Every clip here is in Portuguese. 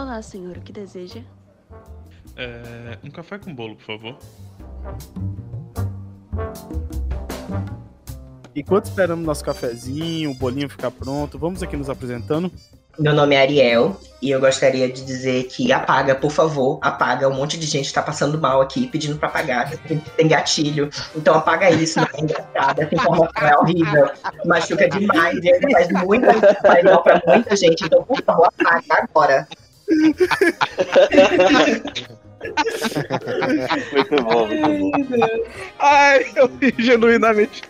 Olá, senhor, o que deseja? É, um café com bolo, por favor. Enquanto esperamos nosso cafezinho, o bolinho ficar pronto, vamos aqui nos apresentando. Meu nome é Ariel e eu gostaria de dizer que apaga, por favor, apaga. Um monte de gente tá passando mal aqui, pedindo pra apagar, tem gatilho. Então apaga isso, não é engraçado, essa informação é horrível, machuca demais e ainda faz muita faz mal pra muita gente. Então, por favor, apaga agora. Muito bom, muito bom. Ai, eu ri genuinamente.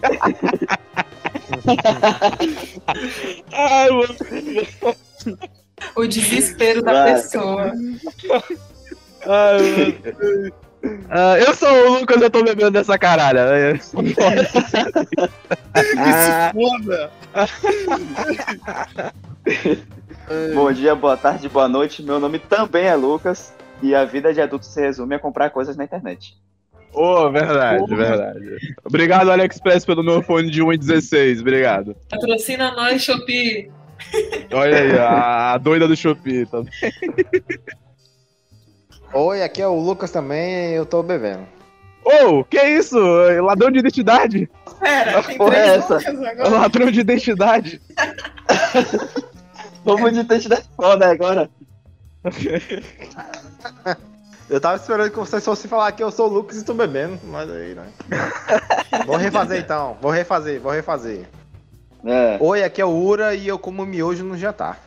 Ai, mano. O desespero da Vai. pessoa. Ai, mano. Ah, eu sou o Lucas, eu tô bebendo dessa caralho. Ah, Foda! bom dia, boa tarde, boa noite. Meu nome também é Lucas e a vida de adulto se resume a comprar coisas na internet. Ô, verdade, verdade. Obrigado, AliExpress, pelo meu fone de 1,16. Obrigado. Patrocina nós, Shopee. Olha aí, a, a doida do Shopee. Tá? Oi, aqui é o Lucas também eu tô bebendo. Ô, que isso? Ladrão de identidade? Pera, tem porra é três essa? Lucas agora. Ladrão de identidade. Vamos de identidade foda agora. Eu tava esperando que vocês fossem falar que eu sou o Lucas e tô bebendo, mas aí, né? vou refazer então, vou refazer, vou refazer. É. Oi, aqui é o Ura e eu como miojo no jantar.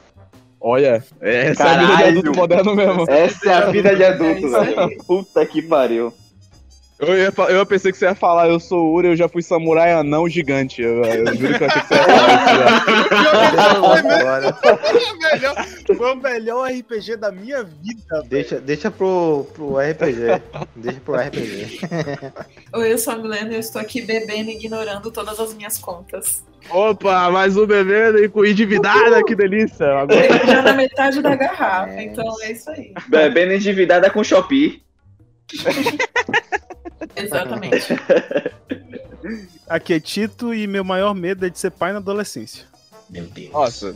Olha, essa é a vida de Caralho. adulto moderno mesmo. Essa é a vida de É adulto, aí. velho. Puta que pariu. Eu, ia, eu pensei que você ia falar, eu sou o Ura, eu já fui samurai anão gigante. Eu, eu juro que eu achei que você ia falar isso. já. Agora, melhor, foi o melhor RPG da minha vida. deixa, deixa pro, pro RPG. Deixa pro RPG. Oi, eu sou a Milena e eu estou aqui bebendo e ignorando todas as minhas contas. Opa, mais um bebendo e com endividada, que delícia. Agora, Já na metade da garrafa, É. então é isso aí. Bebendo endividada com Shopee. Exatamente. aqui é Tito e meu maior medo é de ser pai na adolescência. Meu Deus. Nossa,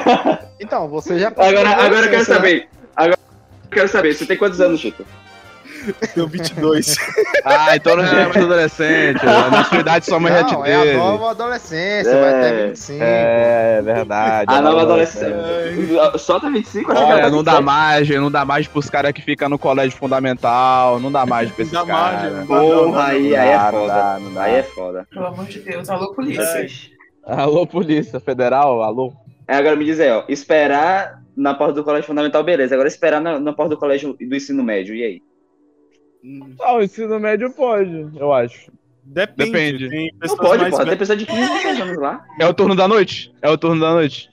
Então, você já Agora, agora eu quero né? saber. Agora eu quero saber, você tem quantos anos, Chico? Deu 22. Ah, então não é mais adolescente. Na sua idade sua mãe já te Não, é a teve. nova adolescência, É, vai até 25. É, verdade. A nova adolescente. adolescente. Só tá 25? eu achei que Olha, era não dá 27. margem, não dá mais pros caras que ficam no colégio fundamental, não dá mais pra esses Dá caras. margem, né? Porra, aí, aí é Não dá, foda. não dá, não dá. Aí é foda. Pelo amor de Deus. Alô, polícia. Alô, Polícia Federal, alô? É, agora me diz aí, ó. Esperar na porta do colégio fundamental, beleza. Agora esperar na, na porta do colégio do ensino médio, e aí? Ah, o ensino médio pode, eu acho. Depende. Depende. Não pode, mais porra. Tem pessoa de 15, 16 anos lá. É o turno da noite? É o turno da noite.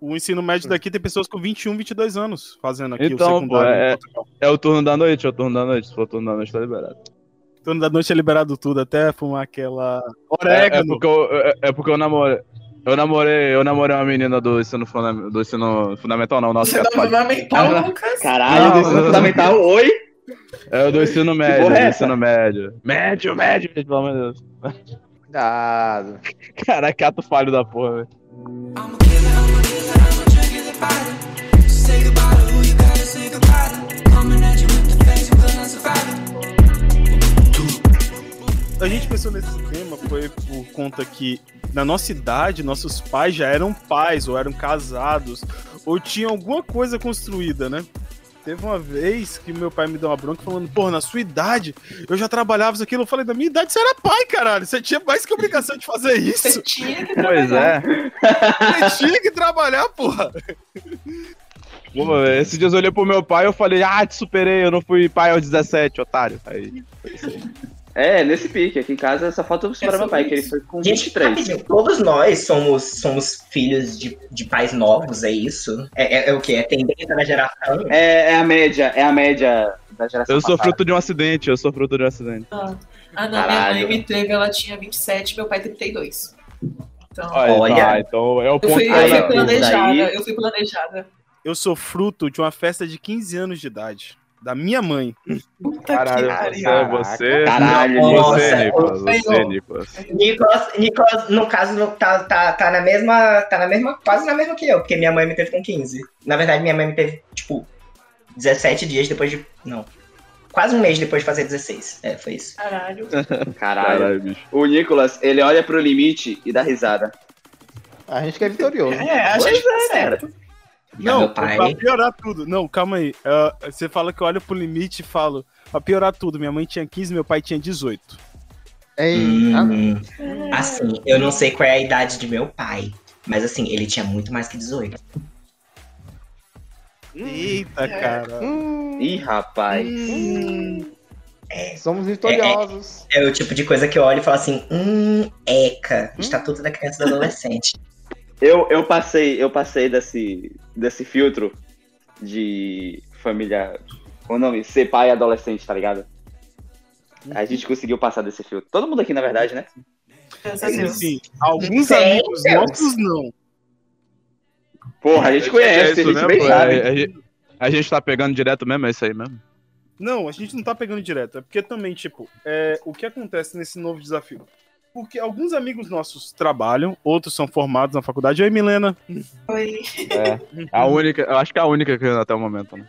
O ensino médio daqui tem pessoas com 21, 22 anos fazendo aqui Então, o secundário. pô, é- Portugal. É o turno da noite? É o turno da noite? Se for o turno da noite, tá liberado. Turno da noite é liberado tudo, até fumar aquela É, é orégano. porque eu, é, é porque eu namorei. Eu namorei, eu namorei uma menina do ensino, funda- do ensino fundamental, não, nossa, Você cara, não fundamental, Lucas? Caralho, Não, do ensino não. fundamental, oi? É do ensino médio, é do essa? ensino médio. Médio, médio, pelo amor de Deus. Cuidado. Caraca, ato falho da porra, velho. A gente pensou nesse tema foi por conta que na nossa idade, nossos pais já eram pais, ou eram casados, ou tinham alguma coisa construída, né? Teve uma vez que meu pai me deu uma bronca falando, porra, na sua idade eu já trabalhava isso aquilo. Eu falei, na minha idade você era pai, caralho. Você tinha mais que obrigação de fazer Você isso. tinha que Pois trabalhar. é. Você tinha que trabalhar, porra. Pô, esses dias eu olhei pro meu pai e eu falei, ah, te superei, eu não fui pai aos 17, otário. Aí, foi isso aí. É, nesse pique. Aqui em casa só falta superar meu pai, que ele foi com Gente, 23. rapidinho, todos nós somos, somos filhos de, de pais novos, é isso? É, é, é o quê? É tendência na geração? É, é a média, é a média da geração Eu sou passada. fruto de um acidente, eu sou fruto de um acidente. Ah, não, Caralho. minha mãe me teve, ela tinha 27, meu pai 32. Então, Olha, Olha. tá, então é o eu ponto fui, que eu fui planejada, eu fui planejada. Eu sou fruto de uma festa de 15 anos de idade. Da minha mãe. Puta Caralho, que você, pariu. você, Caralho, você, Nicolas, você. Nicolas. Nicolas, Nicolas, no caso, tá, tá, tá na mesma. Tá na mesma. Quase na mesma que eu, porque minha mãe me teve com 15. Na verdade, minha mãe me teve, tipo, 17 dias depois de. Não. Quase um mês depois de fazer 16. É, foi isso. Caralho. Caralho. Caralho, bicho. O Nicolas, ele olha pro limite e dá risada. A gente que é vitorioso. É, a gente tá certo. Não, meu pai- pra piorar tudo. Não, calma aí. Ah, você fala que eu olho pro limite e falo, pra piorar tudo, minha mãe tinha 15, meu pai tinha 18. Ei, ah, Hum, assim, eu não sei qual é a idade de meu pai. Mas assim, ele tinha muito mais que 18. Eita, cara. hum, Ih, rapaz. somos vitoriosos. É o tipo de coisa que eu olho e falo assim, hum, eca, estatuto da criança e do adolescente. Eu, eu passei, eu passei desse, desse filtro de família. O nome? Ser pai e adolescente, tá ligado? A gente conseguiu passar desse filtro. Todo mundo aqui, na verdade, né? Deus. Assim, alguns Sim, amigos Deus. nossos não. Porra, a gente conhece, a gente bem sabe. é- a, gente- a gente tá pegando direto mesmo, é isso aí mesmo. Não, a gente não tá pegando direto. É porque também, tipo, é, o que acontece nesse novo desafio? Porque alguns amigos nossos trabalham, outros são formados na faculdade. Oi, Milena. Foi. É. A única, eu acho que é a única que até o momento, né?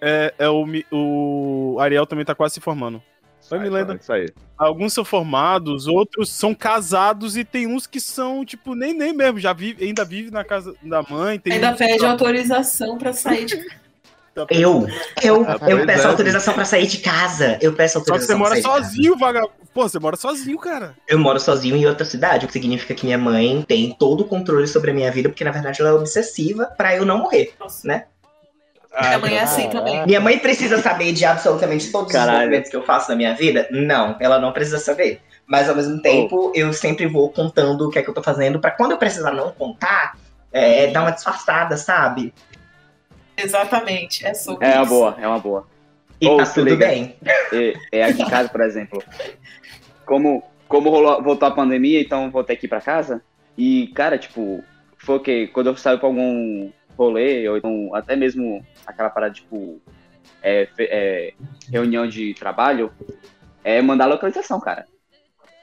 É, é o, o Ariel também tá quase se formando. Oi, Milena. Isso aí. Alguns são formados, outros são casados e tem uns que são, tipo, nem, nem mesmo, já vive, ainda vive na casa da mãe. Tem Ainda pede autorização pra sair de tá- Eu, eu, Ah, eu peço é, autorização pra sair de casa. Eu peço Só que autorização você mora pra sair de casa. sozinho, vagabundo. Pô, você mora sozinho, cara. Eu moro sozinho em outra cidade, o que significa que minha mãe tem todo o controle sobre a minha vida, porque na verdade ela é obsessiva pra eu não morrer. Nossa. Né? Minha mãe é assim também. Minha mãe precisa saber de absolutamente todos Caralho. os movimentos que eu faço na minha vida? Não, ela não precisa saber. Mas ao mesmo tempo, eu sempre vou contando o que é que eu tô fazendo, pra quando eu precisar não contar, é, dar uma disfarçada, sabe? Exatamente. É sobre É uma isso. boa, é uma boa. E Ô, tá tudo liga. bem. É, é aqui em casa, por exemplo. Como, como rolou, voltou a pandemia, então voltei aqui pra casa. E, cara, tipo, foi o quê? Quando eu saio pra algum rolê, ou então até mesmo aquela parada, tipo, é, é, reunião de trabalho, é mandar localização, cara.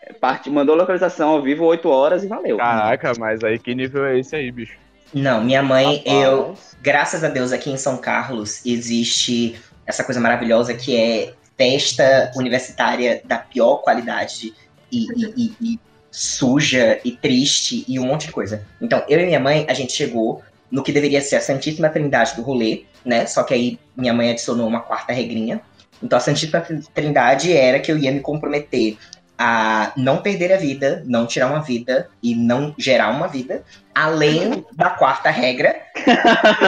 É, parte, mandou localização ao vivo 8 horas e valeu. Caraca, mas aí que nível é esse aí, bicho? Não, minha mãe, Rapaz. eu, graças a Deus, aqui em São Carlos existe essa coisa maravilhosa que é festa universitária da pior qualidade e, e- e- e suja e triste e um monte de coisa. Então, eu e minha mãe, a gente chegou no que deveria ser a Santíssima Trindade do rolê, né? Só que aí minha mãe adicionou uma quarta regrinha. Então, a Santíssima Trindade era que eu ia me comprometer a não perder a vida, não tirar uma vida e não gerar uma vida, além da quarta regra,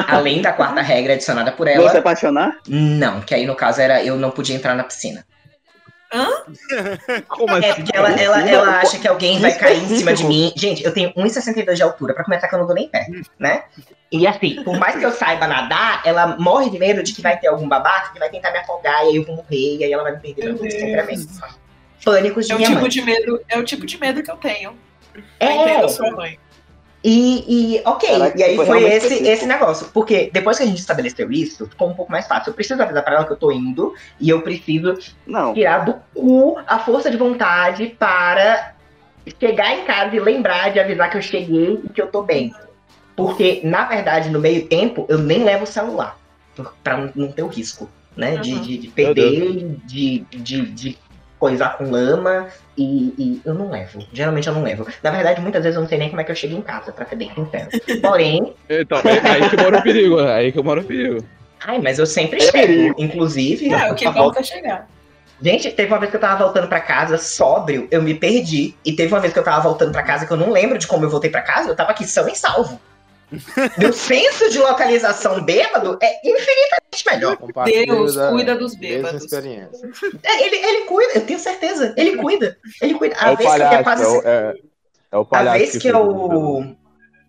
além da quarta regra adicionada por ela. Se apaixonar? Não, que aí no caso era eu não podia entrar na piscina. Como É assim? porque ela, ela, ela acha que alguém vai cair em cima de mim. Gente, eu tenho 1,62 de altura, pra começar que eu não dou nem pé, né? E assim, por mais que eu saiba nadar, ela morre de medo de que vai ter algum babaca que vai tentar me afogar e aí eu vou morrer e aí ela vai me perder Meu pra Sempre. Pânicos de É o tipo mãe. de medo, é o tipo de medo que eu tenho. Eu É, entendo a sua mãe. E, e ok, Caraca, e aí foi foi esse, esse negócio. Porque depois que a gente estabeleceu isso, ficou um pouco mais fácil. Eu preciso avisar pra ela que eu tô indo e eu preciso Não. tirar do cu a força de vontade para chegar em casa e lembrar de avisar que eu cheguei e que eu tô bem. Porque, na verdade, no meio tempo, eu nem levo o celular. Pra não- ter o risco, né? De, Uhum. de, de perder, de, de, de coisar com lama. E, e eu não levo. Geralmente eu não levo. Na verdade, muitas vezes eu não sei nem como é que eu chego em casa, pra ser bem sincero. Porém, Então, é aí que mora o perigo, é aí que mora o perigo. ai, mas eu sempre É chego. Inclusive, É, o que volta a chegar. Gente, teve uma vez que eu tava voltando pra casa sóbrio, eu me perdi. E teve uma vez que eu tava voltando pra casa que eu não lembro de como eu voltei pra casa, eu tava aqui são e salvo. Meu senso de localização bêbado é infinitamente melhor. Deus da cuida dos bêbados. experiência. É, ele, ele cuida, eu tenho certeza. Ele cuida. Ele cuida. A É o vez que eu palhaço, quase é o, é, é o a palhaço. vez que eu,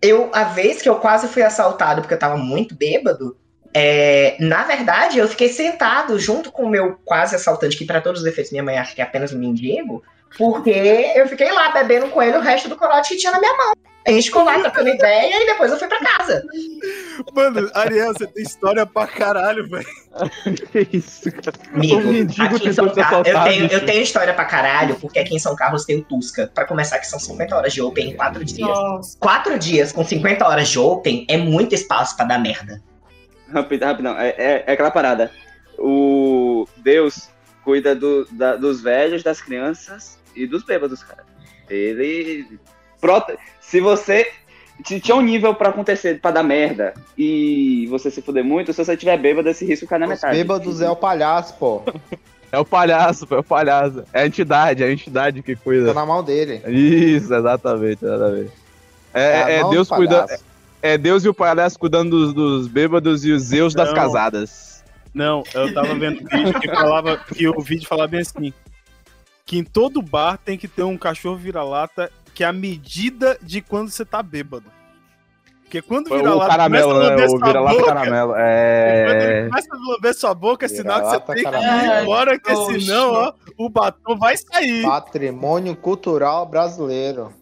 eu. A vez que eu quase fui assaltado porque eu tava muito bêbado. é, na verdade, eu fiquei sentado junto com o meu quase assaltante, que para todos os efeitos minha mãe acha que é apenas um mendigo, porque eu fiquei lá bebendo com ele o resto do corote que tinha na minha mão. A gente ficou lá trocando ideia e depois eu fui pra casa. Mano, Ariel, você tem história pra caralho, velho. que isso, cara? Amigo, aqui em São Carlos. Eu tenho, eu tenho história pra caralho, porque aqui em São Carlos tem o Tusca. Pra começar, que são 50 horas de Open em 4 dias. Nossa. Quatro dias com 50 horas de Open é muito espaço pra dar merda. Rapidão, rapidão. É, é, é aquela parada. O Deus cuida do, da- dos velhos, das crianças e dos bêbados, cara. Ele. Prote... Se você. Se tinha um nível pra acontecer, pra dar merda, e você se fuder muito, se você tiver bêbado, esse risco cai na Os metade. bêbados é o palhaço, pô. É o palhaço, pô, é o palhaço. É a entidade, é a entidade que Tá cuida. na mão dele. Isso, exatamente, exatamente. É, a é mão Deus do cuidando. É Deus e o palhaço cuidando dos, dos bêbados e os Zeus das casadas. Não, eu tava vendo um vídeo que falava que o vídeo falava bem assim: que em todo bar tem que ter um cachorro vira-lata que é a medida de quando você tá bêbado. Porque quando vira o lata caramelo, começa a né? O boca, caramelo. Quando É. ele começa a lamber sua boca, é sinal que você tem que caramelo. ir embora, que Poxa. senão, ó, o batom vai sair. Patrimônio cultural brasileiro.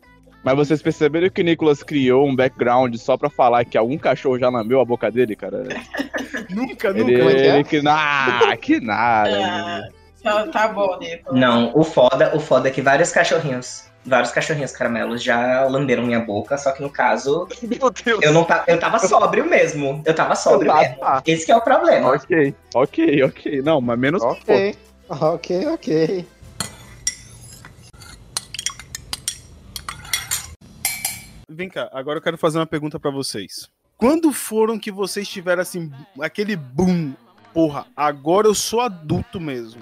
Mas vocês perceberam que o Nicolas criou um background só pra falar que algum cachorro já lambeu a boca dele, cara? Nunca, Ele, nunca. É que é? ele que. Ah, que nada. Ah, tá, tá bom, Nicolas. Não, o foda, o foda é que vários cachorrinhos, vários cachorrinhos caramelos já lamberam minha boca, só que no caso, Meu Deus. eu não ta- eu tava sóbrio mesmo. Eu tava sóbrio mesmo. Esse que é o problema. ok, ok, ok. Não, mas menos Ok. Ok, ok. Vem cá, agora eu quero fazer uma pergunta pra vocês. Quando foram que vocês tiveram assim, aquele boom? Porra, agora eu sou adulto mesmo.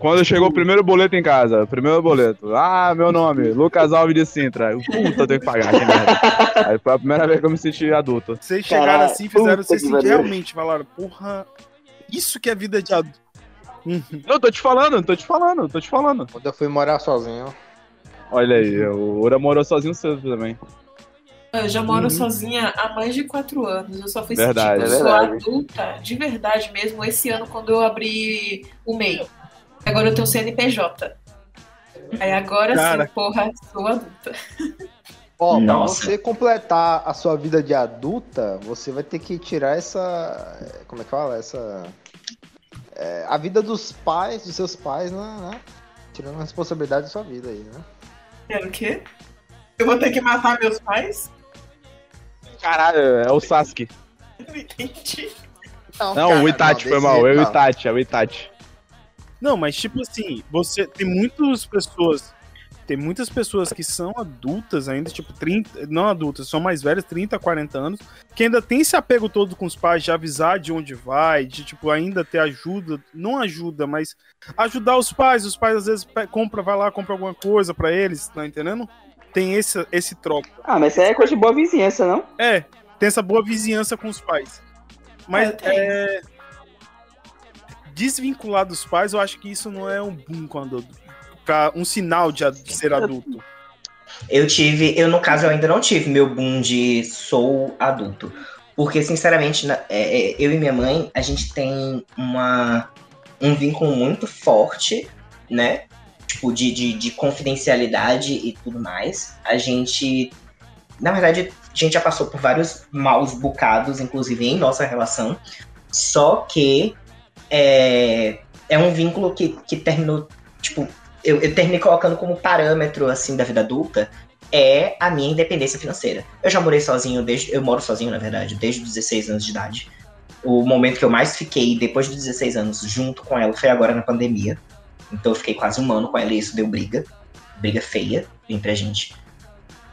Quando chegou o primeiro boleto em casa, primeiro boleto. Ah, meu nome, Lucas Alves de Sintra. Puta, eu tenho que pagar, que merda. Aí foi a primeira vez que eu me senti adulto. Vocês chegaram Caralho, assim, fizeram puta vocês pariu. realmente, falaram, porra, isso que é vida de adulto. Não, tô te falando, tô te falando, tô te falando. Quando eu fui morar sozinho. Olha aí, o Ura morou sozinho cedo também. Eu já moro sozinha há mais de quatro anos. Eu só fui Verdade, sentir que é eu sou verdade. adulta, de verdade mesmo, esse ano quando eu abri o MEI. Agora eu tenho CNPJ. Aí agora Cara. sim, porra, sou adulta. Ó, pra Nossa. você completar a sua vida de adulta, você vai ter que tirar essa. Como é que fala? Essa. é, a vida dos pais, dos seus pais, né? né? Tirando a responsabilidade da sua vida aí, né? Quero o quê? Eu vou ter que matar meus pais? Caralho, é o Sasuke. Não entendi. Não, cara, o Itachi não, foi mal, eu e o não. Itachi, é o Itachi. Não, mas tipo assim, você tem muitas pessoas, tem muitas pessoas que são adultas ainda, tipo 30, não adultas, são mais velhas, 30, 40 anos, que ainda tem esse apego todo com os pais de avisar de onde vai, de tipo ainda ter ajuda, não ajuda, mas ajudar os pais, os pais às vezes compra, vai lá, compra alguma coisa pra eles, tá entendendo? Tem esse esse troco. Ah, mas isso aí é coisa de boa vizinhança, não? É, tem essa boa vizinhança com os pais. Mas É, é, desvincular dos pais, eu acho que isso não é um boom quando pra um sinal de ser adulto. Eu tive, eu no caso eu ainda não tive meu boom de sou adulto. Porque, sinceramente, na- é, é, eu e minha mãe, a gente tem uma, um vínculo muito forte, né? Tipo, de, de, de confidencialidade e tudo mais. A gente, na verdade, a gente já passou por vários maus bocados, inclusive em nossa relação. Só que é, é um vínculo que, que terminou, tipo, eu, eu terminei colocando como parâmetro, assim, da vida adulta, é a minha independência financeira. Eu já morei sozinho desde. Eu moro sozinho, na verdade, desde os 16 anos de idade. O momento que eu mais fiquei depois dos 16 anos junto com ela foi agora na pandemia. Então eu fiquei quase um ano com ela e isso deu briga. Briga feia entre a gente.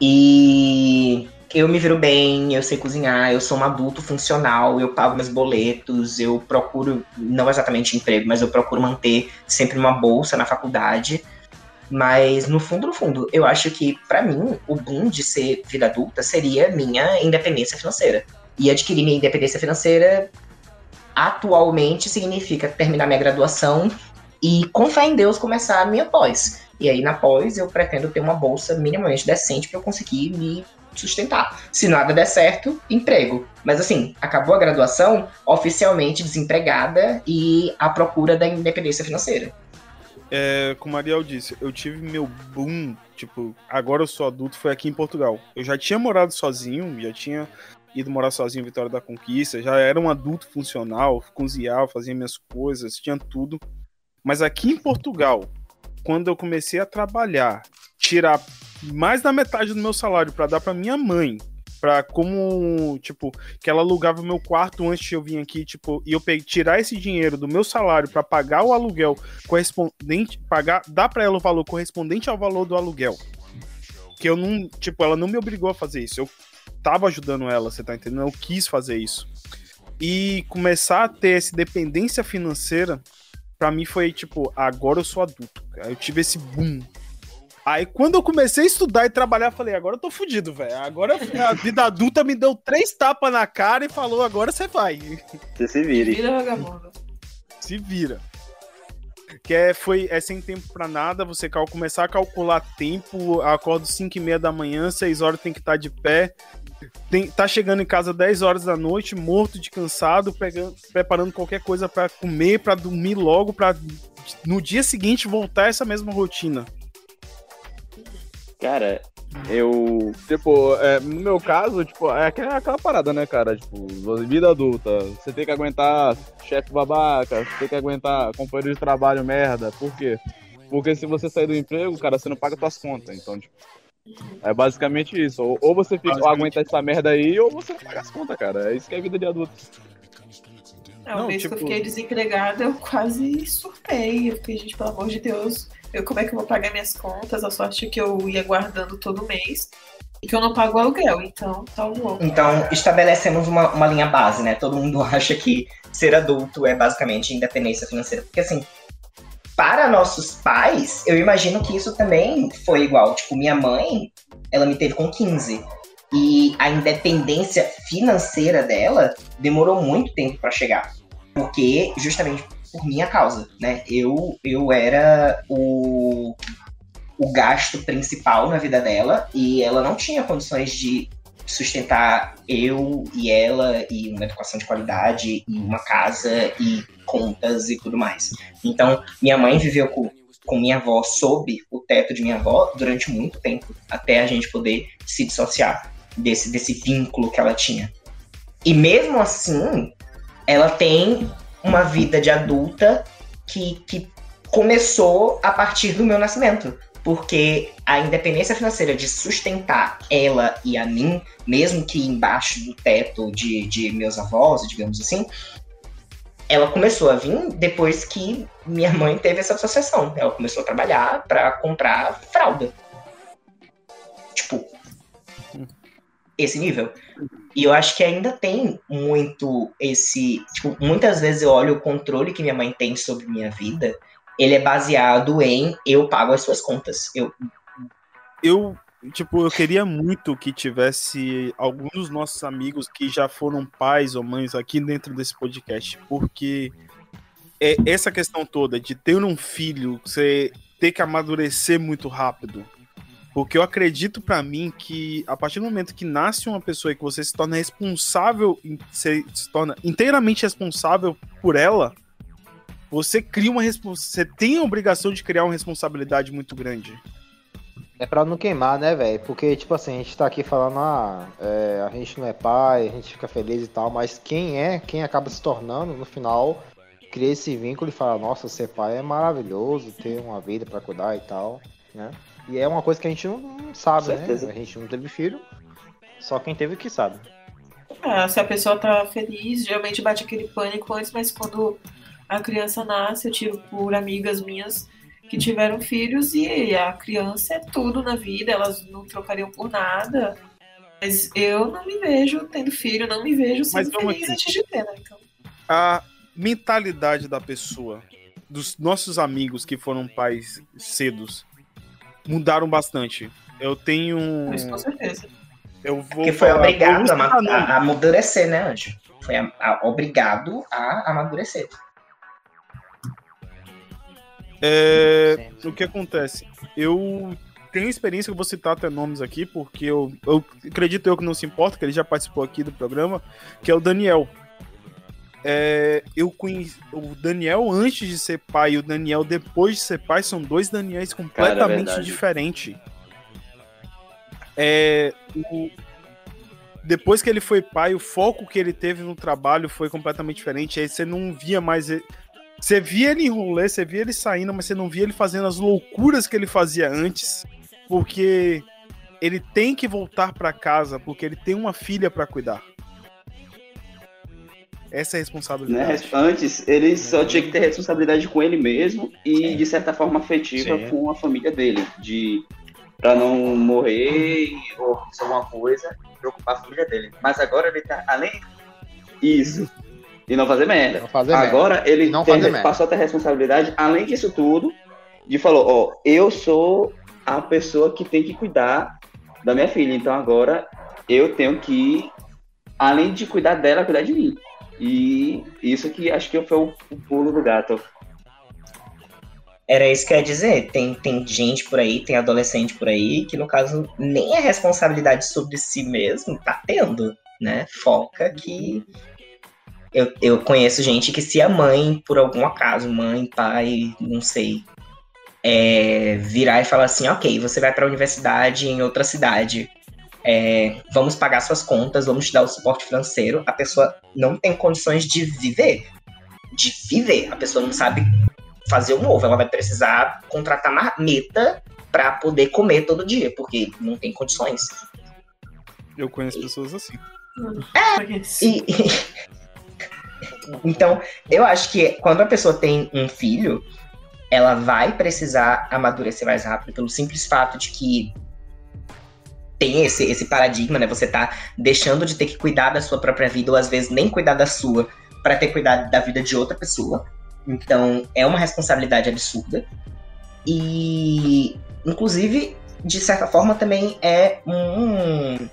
E eu me viro bem, eu sei cozinhar, eu sou um adulto funcional, eu pago meus boletos, eu procuro, não exatamente emprego, mas eu procuro manter sempre uma bolsa na faculdade. Mas no fundo, no fundo, eu acho que pra mim o boom de ser vida adulta seria minha independência financeira. E adquirir minha independência financeira atualmente significa terminar minha graduação e com fé em Deus começar a minha pós. E aí na pós eu pretendo ter uma bolsa minimamente decente pra eu conseguir me sustentar. Se nada der certo, emprego. Mas assim, acabou a graduação, oficialmente desempregada e à procura da independência financeira. É, como a Ariel disse, eu tive meu boom, tipo, agora eu sou adulto, foi aqui em Portugal. Eu já tinha morado sozinho, já tinha ido morar sozinho em Vitória da Conquista, já era um adulto funcional, cozinhava, fazia minhas coisas, tinha tudo. Mas aqui em Portugal, quando eu comecei a trabalhar, tirar mais da metade do meu salário para dar para minha mãe Pra como, tipo, que ela alugava o meu quarto antes de eu vir aqui, tipo, e eu peguei, tirar esse dinheiro do meu salário pra pagar o aluguel correspondente, pagar, dar pra ela o valor correspondente ao valor do aluguel. Que eu não, tipo, ela não me obrigou a fazer isso. Eu tava ajudando ela, você tá entendendo? Eu quis fazer isso. E começar a ter essa dependência financeira, pra mim foi tipo, agora eu sou adulto. Eu tive esse boom. Aí quando eu comecei a estudar e trabalhar, eu falei, agora eu tô fudido, velho. Agora a vida adulta me deu três tapas na cara e falou, agora você vai. Você se vire. Vira vagabundo. Se vira. Que é, foi, é sem tempo pra nada, você cal- começar a calcular tempo, acordo 5 e meia da manhã, 6 horas tem que estar de pé, tem, tá chegando em casa 10 horas da noite, morto de cansado, pegando, preparando qualquer coisa pra comer, pra dormir logo, pra no dia seguinte voltar essa mesma rotina. Cara, eu. Tipo, é, no meu caso, tipo, é aquela, aquela parada, né, cara? Tipo, vida adulta. Você tem que aguentar chefe babaca, você tem que aguentar companheiro de trabalho merda. Por quê? Porque se você sair do emprego, cara, você não paga suas contas. Então, tipo, é basicamente isso. Ou, ou você fica, ou aguenta essa merda aí, ou você não paga as contas, cara. É isso que é vida de adulto. É, o Não, mês tipo- que eu fiquei desempregada, eu quase surtei. Eu fiquei, gente, pelo amor de Deus, eu, como é que eu vou pagar minhas contas? A sorte é que eu ia guardando todo mês e que eu não pago aluguel, então tá um louco. Então, estabelecemos uma, uma linha base, né? Todo mundo acha que ser adulto é basicamente independência financeira. Porque, assim, para nossos pais, eu imagino que isso também foi igual. Tipo, minha mãe, ela me teve com 15. E a independência financeira dela demorou muito tempo para chegar. Porque, justamente por minha causa, né? Eu, eu era o, o gasto principal na vida dela e ela não tinha condições de sustentar eu e ela e uma educação de qualidade e uma casa e contas e tudo mais. Então, minha mãe viveu com, com minha avó sob o teto de minha avó durante muito tempo, até a gente poder se dissociar desse, desse vínculo que ela tinha. E mesmo assim, ela tem uma vida de adulta que, que começou a partir do meu nascimento. Porque a independência financeira de sustentar ela e a mim, mesmo que embaixo do teto de, de meus avós, digamos assim, ela começou a vir depois que minha mãe teve essa associação. Ela começou a trabalhar para comprar fralda. Esse nível. E eu acho que ainda tem muito esse. Tipo, muitas vezes eu olho o controle que minha mãe tem sobre minha vida. Ele é baseado em eu pago as suas contas. Eu, Eu, tipo, eu queria muito que tivesse alguns dos nossos amigos que já foram pais ou mães aqui dentro desse podcast, porque é essa questão toda de ter um filho, você ter que amadurecer muito rápido. Porque eu acredito pra mim que a partir do momento que nasce uma pessoa e que você se torna responsável, você se torna inteiramente responsável por ela, você cria uma você tem a obrigação de criar uma responsabilidade muito grande. É pra não queimar, né, velho? Porque, tipo assim, a gente tá aqui falando, ah, é, a gente não é pai, a gente fica feliz e tal, mas quem é, quem acaba se tornando, no final, cria esse vínculo e fala, nossa, ser pai é maravilhoso, ter uma vida pra cuidar e tal, né? E é uma coisa que a gente não, não sabe, né? certeza. A gente não teve filho, só quem teve que sabe. Ah, se a pessoa tá feliz, geralmente bate aquele pânico antes, mas quando a criança nasce, eu tive por amigas minhas que tiveram filhos e a criança é tudo na vida, elas não trocariam por nada. Mas eu não me vejo tendo filho, não me vejo Mas sendo vamos feliz aqui. antes de ter, né? Então, a mentalidade da pessoa, dos nossos amigos que foram pais cedos, mudaram bastante. Eu tenho. isso com certeza. Eu vou. que foi falar- obrigado a- a amadurecer, né, Anjo? Foi a- a- obrigado a amadurecer. É, o que acontece? Eu tenho experiência, eu vou citar até nomes aqui, porque eu, eu acredito eu que não se importa, que ele já participou aqui do programa, que é o Daniel. É, eu conheci o Daniel antes de ser pai e o Daniel depois de ser pai são dois Daniels completamente verdade. diferentes. É, o- depois que ele foi pai, o foco que ele teve no trabalho foi completamente diferente. Aí você não via mais ele- você via ele em rolê, você via ele saindo, mas você não via ele fazendo as loucuras que ele fazia antes, porque ele tem que voltar pra casa porque ele tem uma filha pra cuidar. Essa é a Né? responsabilidade. Antes, ele só tinha que ter responsabilidade com ele mesmo e, de certa forma, afetiva Sim. com a família dele. De pra não morrer ou acontecer alguma coisa, preocupar a família dele. Mas agora ele tá além disso. E não fazer merda. Não fazer merda. Agora ele E não tem- merda. passou a ter responsabilidade, além disso tudo, de falou, ó, eu sou a pessoa que tem que cuidar da minha filha, então agora eu tenho que, além de cuidar dela, cuidar de mim. E isso que acho que foi o, o pulo do gato. Era isso que eu ia dizer. Tem, tem gente por aí, tem adolescente por aí, que no caso nem a responsabilidade sobre si mesmo tá tendo, né? Foca que. Eu, eu conheço gente que se a mãe, por algum acaso, mãe, pai, não sei, é, virar e falar assim, ok, você vai pra universidade em outra cidade. É, vamos pagar suas contas, vamos te dar o suporte financeiro. A pessoa não tem condições de viver. De viver. A pessoa não sabe fazer um ovo. Ela vai precisar contratar marmita para poder comer todo dia, porque não tem condições. Eu conheço pessoas assim. Conheço. E, então, eu acho que quando a pessoa tem um filho, ela vai precisar amadurecer mais rápido pelo simples fato de que tem esse, esse paradigma, né? Você tá deixando de ter que cuidar da sua própria vida, ou às vezes nem cuidar da sua, para ter cuidado da vida de outra pessoa. Então, é uma responsabilidade absurda. E, inclusive, de certa forma, também é um,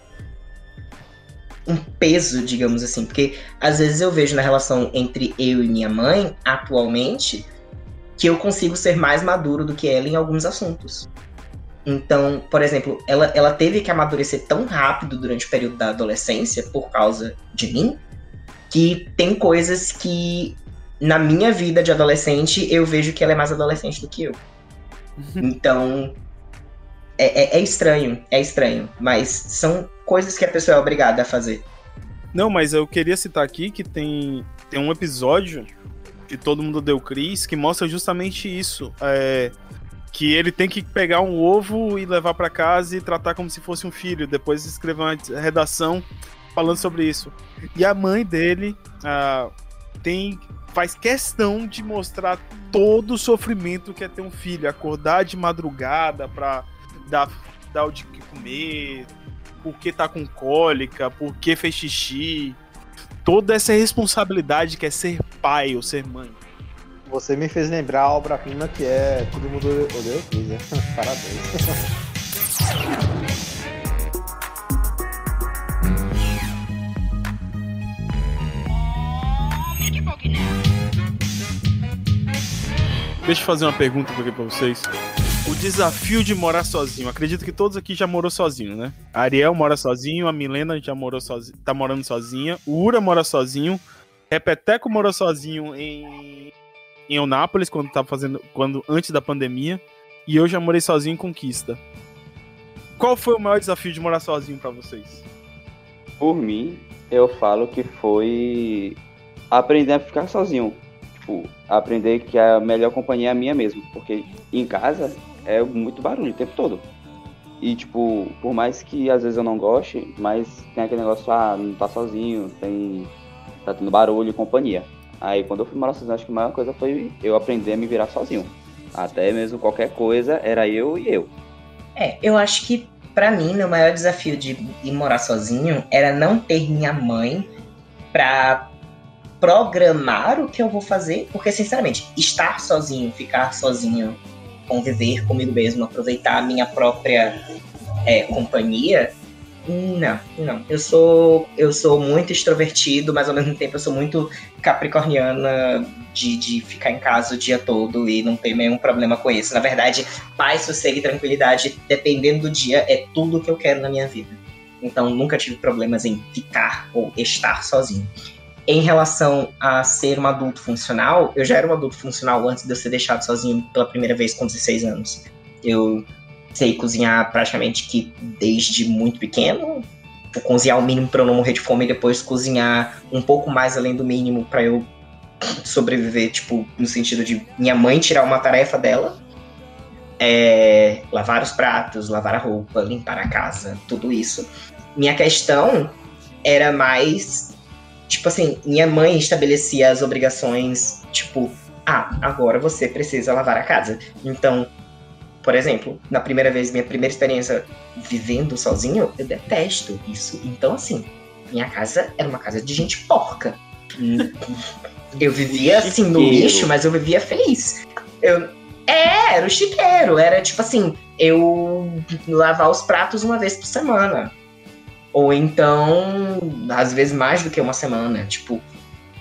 um peso, digamos assim. Porque às vezes eu vejo na relação entre eu e minha mãe, atualmente, que eu consigo ser mais maduro do que ela em alguns assuntos. Então, por exemplo, ela, ela teve que amadurecer tão rápido durante o período da adolescência por causa de mim, que tem coisas que na minha vida de adolescente eu vejo que ela é mais adolescente do que eu. Então, é, é- é estranho, é estranho, mas são coisas que a pessoa é obrigada a fazer. Não, mas eu queria citar aqui que tem, tem um episódio que todo mundo deu Cris que mostra justamente isso. É, que ele tem que pegar um ovo e levar pra casa e tratar como se fosse um filho. Depois escrever uma redação falando sobre isso. E a mãe dele ah, tem faz questão de mostrar todo o sofrimento que é ter um filho, acordar de madrugada pra dar, dar o de comer, porque tá com cólica, porque fez xixi. Toda essa responsabilidade que é ser pai ou ser mãe. Você me fez lembrar a obra-prima que é Todo Mundo Odeia o Chris, né? Parabéns. Deixa eu fazer uma pergunta aqui pra vocês. O desafio de morar sozinho. Acredito que todos aqui já morou sozinho, né? A Ariel mora sozinho, a Milena já morou sozinha, tá morando sozinha, o Ura mora sozinho, Repeteco morou sozinho em em Eunápolis quando tava fazendo quando antes da pandemia, e eu já morei sozinho em Conquista. Qual foi o maior desafio de morar sozinho pra vocês? Por mim, eu falo que foi aprender a ficar sozinho. Tipo, aprender que a melhor companhia é a minha mesmo. Porque em casa é muito barulho o tempo todo. E, tipo, por mais que às vezes eu não goste, mas tem aquele negócio, ah, não tá sozinho, tem. tá tendo barulho e companhia. Aí quando eu fui morar sozinho, acho que a maior coisa foi eu aprender a me virar sozinho. Até mesmo qualquer coisa, era eu e eu. É, eu acho que pra mim meu maior desafio de ir morar sozinho era não ter minha mãe pra programar o que eu vou fazer, porque sinceramente, estar sozinho, ficar sozinho, conviver comigo mesmo, aproveitar a minha própria é, companhia, não, não. Eu sou eu sou muito extrovertido, mas ao mesmo tempo eu sou muito capricorniana de, de ficar em casa o dia todo e não ter nenhum problema com isso. Na verdade, paz, sossego e tranquilidade, dependendo do dia, é tudo que eu quero na minha vida. Então, nunca tive problemas em ficar ou estar sozinho. Em relação a ser um adulto funcional, eu já era um adulto funcional antes de eu ser deixado sozinho pela primeira vez com 16 anos. Eu sei cozinhar praticamente que desde muito pequeno. Vou cozinhar o mínimo para eu não morrer de fome e depois cozinhar um pouco mais além do mínimo para eu sobreviver, tipo, no sentido de minha mãe tirar uma tarefa dela. é, lavar os pratos, lavar a roupa, limpar a casa, tudo isso. Minha questão era mais. Tipo assim, minha mãe estabelecia as obrigações, tipo, ah, agora você precisa lavar a casa. Então, por exemplo, na primeira vez, minha primeira experiência vivendo sozinho, eu detesto isso. Então, assim, minha casa era uma casa de gente porca. Eu vivia assim no lixo, mas eu vivia feliz. Eu, é, era o chiqueiro. Era tipo assim, eu lavar os pratos uma vez por semana. Ou então, às vezes mais do que uma semana, tipo.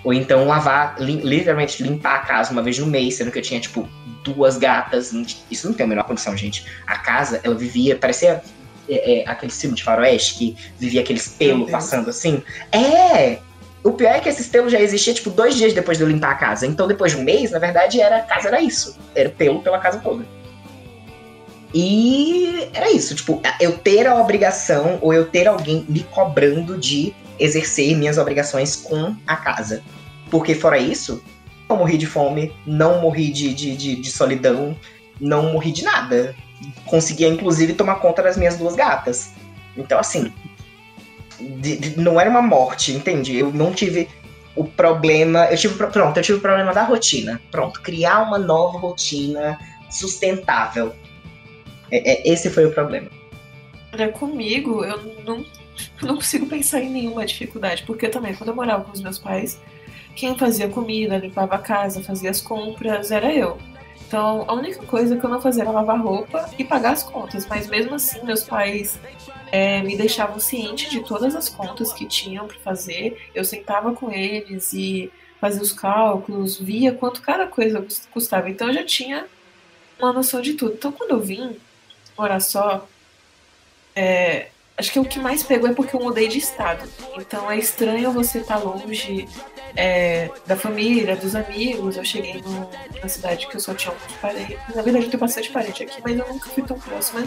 Ou então lavar, li- literalmente limpar a casa uma vez no mês, sendo que eu tinha, tipo, duas gatas. Isso não tem a menor condição, gente. A casa, ela vivia, parecia é, é, aquele filme de faroeste que vivia aqueles pelos passando assim. É! O pior é que esses pelos já existiam, tipo, dois dias depois de eu limpar a casa. Então, depois de um mês, na verdade, era, a casa era isso. Era pelo pela casa toda. E era isso, tipo, eu ter a obrigação ou eu ter alguém me cobrando de exercer minhas obrigações com a casa. Porque fora isso, não morri de fome, não morri de, de, de, de solidão, não morri de nada. Conseguia, inclusive, tomar conta das minhas duas gatas. Então, assim, de- de- não era uma morte, entende? Eu não tive o problema. Eu tive, pro- pronto, eu tive o problema da rotina. Pronto, criar uma nova rotina sustentável. É- é- esse foi o problema. Olha, comigo, eu não, não consigo pensar em nenhuma dificuldade, porque também, quando eu morava com os meus pais, quem fazia comida, limpava a casa, fazia as compras, era eu. Então, a única coisa que eu não fazia era lavar roupa e pagar as contas, mas mesmo assim, meus pais é, me deixavam ciente de todas as contas que tinham para fazer. Eu sentava com eles e fazia os cálculos, via quanto cada coisa cus- custava. Então, eu já tinha uma noção de tudo. Então, quando eu vim morar só, é, acho que o que mais pegou é porque eu mudei de estado. Então é estranho você estar longe é, da família, dos amigos. Eu cheguei num- numa cidade que eu só tinha alguns parentes. Na verdade, eu tenho bastante parente aqui, mas eu nunca fui tão próxima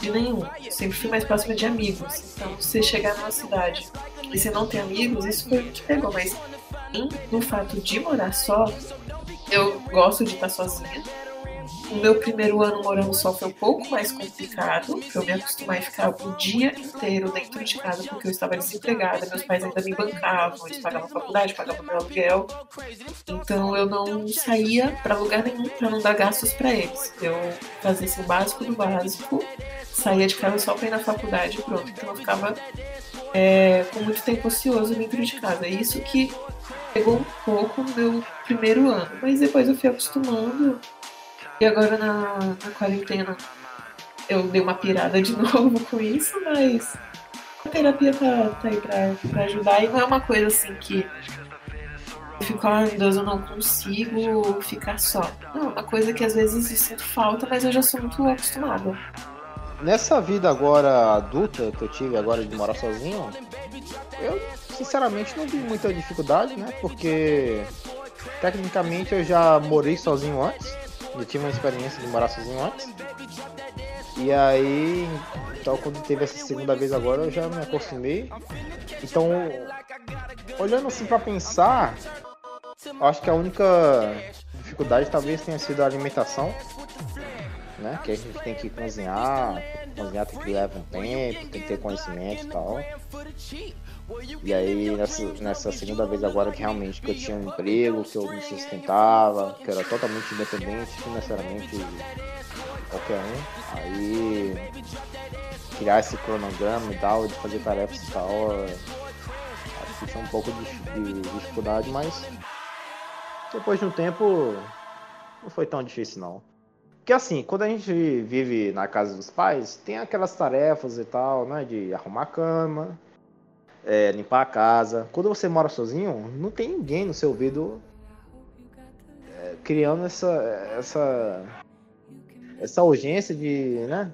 de nenhum. Eu sempre fui mais próxima de amigos. Então, você chegar numa cidade e você não ter amigos, isso foi o que pegou. Mas no fato de morar só, eu gosto de estar sozinha. O meu primeiro ano morando só foi um pouco mais complicado. Eu me acostumei a ficar o dia inteiro dentro de casa porque eu estava desempregada. Meus pais ainda me bancavam, eles pagavam faculdade, pagavam meu aluguel. Então eu não saía para lugar nenhum para não dar gastos para eles. Eu fazia assim, o básico do básico, saía de casa só para ir na faculdade e pronto. Então eu ficava é, com muito tempo ocioso dentro de casa. E Isso que pegou um pouco no meu primeiro ano, mas depois eu fui acostumando. E agora na, na quarentena eu dei uma pirada de novo com isso, mas a terapia tá, tá aí pra, pra ajudar e não é uma coisa assim que eu fico, ai meu Deus, eu não consigo ficar só. Não, é uma coisa que às vezes eu sinto falta, mas eu já sou muito acostumada. Nessa vida agora adulta que eu tive agora de morar sozinho, eu sinceramente não vi muita dificuldade, né? Porque tecnicamente eu já morei sozinho antes, já tive uma experiência de morar sozinho antes. E aí, então quando teve essa segunda vez agora eu já me acostumei. Então, olhando assim pra pensar, acho que a única dificuldade talvez tenha sido a alimentação né? Que a gente tem que cozinhar, cozinhar tem que levar um tempo, tem que ter conhecimento e tal. E aí nessa, nessa segunda vez agora que realmente que eu tinha um emprego, que eu me sustentava, que eu era totalmente independente financeiramente de qualquer um, aí criar esse cronograma e tal, de fazer tarefas e tal, acho que tinha um pouco de, de dificuldade, mas depois de um tempo não foi tão difícil não. Porque assim, quando a gente vive na casa dos pais, tem aquelas tarefas e tal, né? De arrumar a cama, é, limpar a casa. Quando você mora sozinho, não tem ninguém no seu ouvido é, criando essa, essa, essa urgência de, né?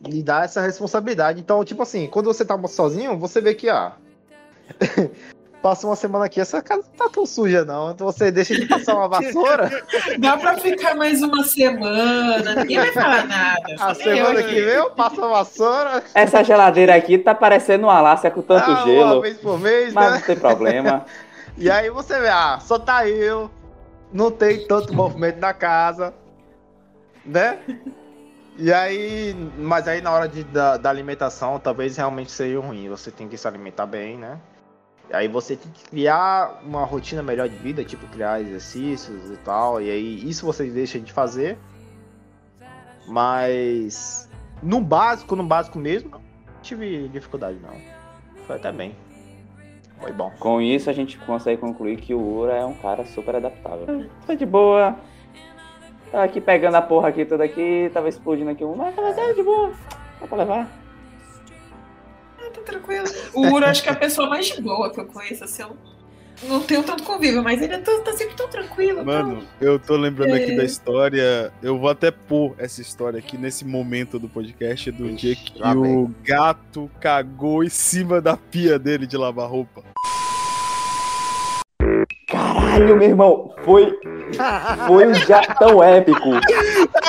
De dar essa responsabilidade. Então, tipo assim, quando você tá sozinho, você vê que, ah, passa uma semana aqui, essa casa não tá tão suja, não. Então você deixa de passar uma vassoura. Dá pra ficar mais uma semana, ninguém vai falar nada. A semana eu que vem eu passo a vassoura. Essa geladeira aqui tá parecendo uma Alácia com tanto ah, Uma gelo. vez por mês, Mas né? não tem problema. E aí você vê, ah, só tá eu, não tem tanto movimento na casa. né? E aí, mas aí na hora de, da, da alimentação, talvez realmente seja ruim. Você tem que se alimentar bem, né? Aí você tem que criar uma rotina melhor de vida, tipo criar exercícios e tal. E aí isso você deixa de fazer. Mas no básico, no básico mesmo, não tive dificuldade não. Foi até bem. Foi bom. Com isso, a gente consegue concluir que o Ura é um cara super adaptável. Foi de boa. Tava aqui pegando a porra aqui toda aqui, tava explodindo aqui um, mas tá de boa. Dá pra levar. Ah, tá tranquilo. O Uro acho que é a pessoa mais de boa que eu conheço, assim, eu não tenho tanto convívio, mas ele é tão- tá sempre tão tranquilo. Mano, eu tô lembrando aqui É. da história. Eu vou até pôr essa história aqui nesse momento do podcast do Ixi, dia que o gato cagou em cima da pia dele de lavar roupa. Caralho, meu irmão, foi, foi um dia tão épico.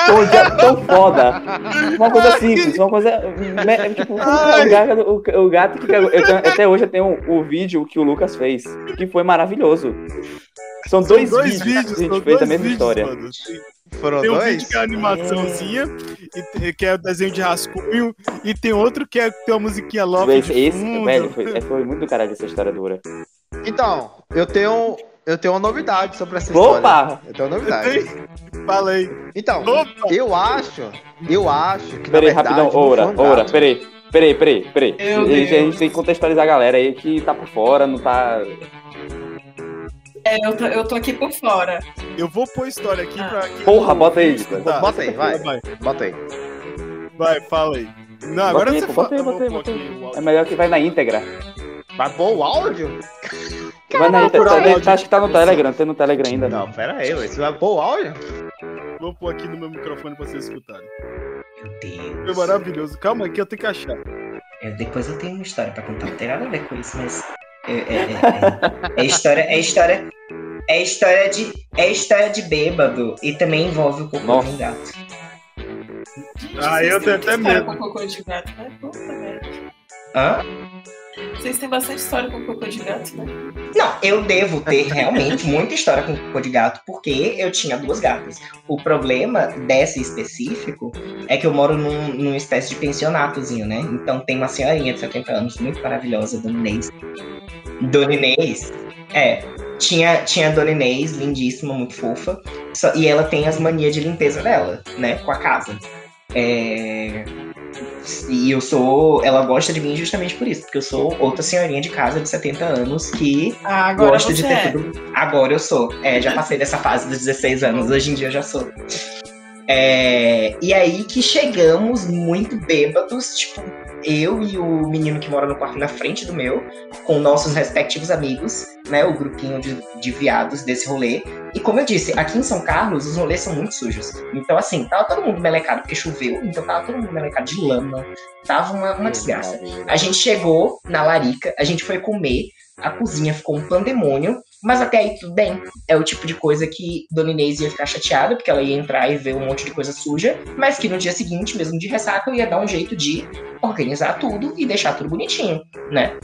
Foi um dia tão foda. Uma coisa simples, uma coisa. Tipo, o gato, o, o gato que cagou. Eu tenho- até hoje eu tenho o vídeo que o Lucas fez, que foi maravilhoso. São dois, São vídeos, que a gente fez dois a mesma vídeos, história. mano. Foram tem um dois? vídeo que é a animaçãozinha, e tem- que é o desenho de rascunho, e tem outro que é tem uma musiquinha logo. Esse, esse- velho, foi, é, foi muito do caralho essa história dura. Então, eu tenho, eu tenho uma novidade sobre essa história. Opa! Eu tenho uma novidade. Falei. Então, Opa! eu acho, eu acho que Peraí, na verdade rapidão, Ora, gato. peraí. Peraí, peraí, peraí. A gente, a gente tem que contextualizar a galera aí que tá por fora, não tá. É, eu tô, eu tô aqui por fora. Eu vou pôr a história aqui pra. quem Porra, bota aí. Vitor. Bota aí, vai. Vai, Bota aí. vai, fala aí. Não, agora aí, você pô, fala. bota aí, Eu vou bota aí, bota o É melhor que vai na íntegra. Vai pôr o áudio? Vai na Tá- áudio. Acho que tá no Telegram, tem no Telegram ainda. Não, pera aí, você vai pôr o áudio? Vou pôr aqui no meu microfone pra vocês escutarem. Meu Foi Deus. maravilhoso. Calma aqui, eu tenho que achar. É, depois eu tenho uma história pra contar. Não tem nada a ver com isso, mas. É, é, é, é. História. É história. É história de. É história de bêbado. E também envolve o cocô de um gato. Ah, eu tenho até medo. com cocô de gato, né? Puta. Hã? Vocês têm bastante história com cocô de gato, né? Não, eu devo ter realmente muita história com cocô de gato, porque eu tinha duas gatas. O problema dessa em específico é que eu moro num, numa espécie de pensionatozinho, né? Então tem uma senhorinha de 70 anos, muito maravilhosa, Dona Inês. Dona Inês, é, tinha, tinha a Dona Inês, lindíssima, muito fofa, só- e ela tem as manias de limpeza dela, né, com a casa. É, e eu sou. Ela gosta de mim justamente por isso, porque eu sou outra senhorinha de casa de 70 anos que Ah, agora você de ter é. tudo. Agora eu sou. É, já passei dessa fase dos 16 anos, hoje em dia eu já sou. É, e aí que chegamos muito bêbados, tipo, eu e o menino que mora no quarto na frente do meu, com nossos respectivos amigos, né? O grupinho de, de viados desse rolê. E como eu disse, aqui em São Carlos os rolês são muito sujos. Então, assim, tava todo mundo melecado porque choveu, então tava todo mundo melecado de lama. Tava uma, uma desgraça. A gente chegou na Larica, a gente foi comer, a cozinha ficou um pandemônio, mas até aí tudo bem. É o tipo de coisa que Dona Inês ia ficar chateada, porque ela ia entrar e ver um monte de coisa suja, mas que no dia seguinte, mesmo de ressaca, eu ia dar um jeito de organizar tudo e deixar tudo bonitinho, né?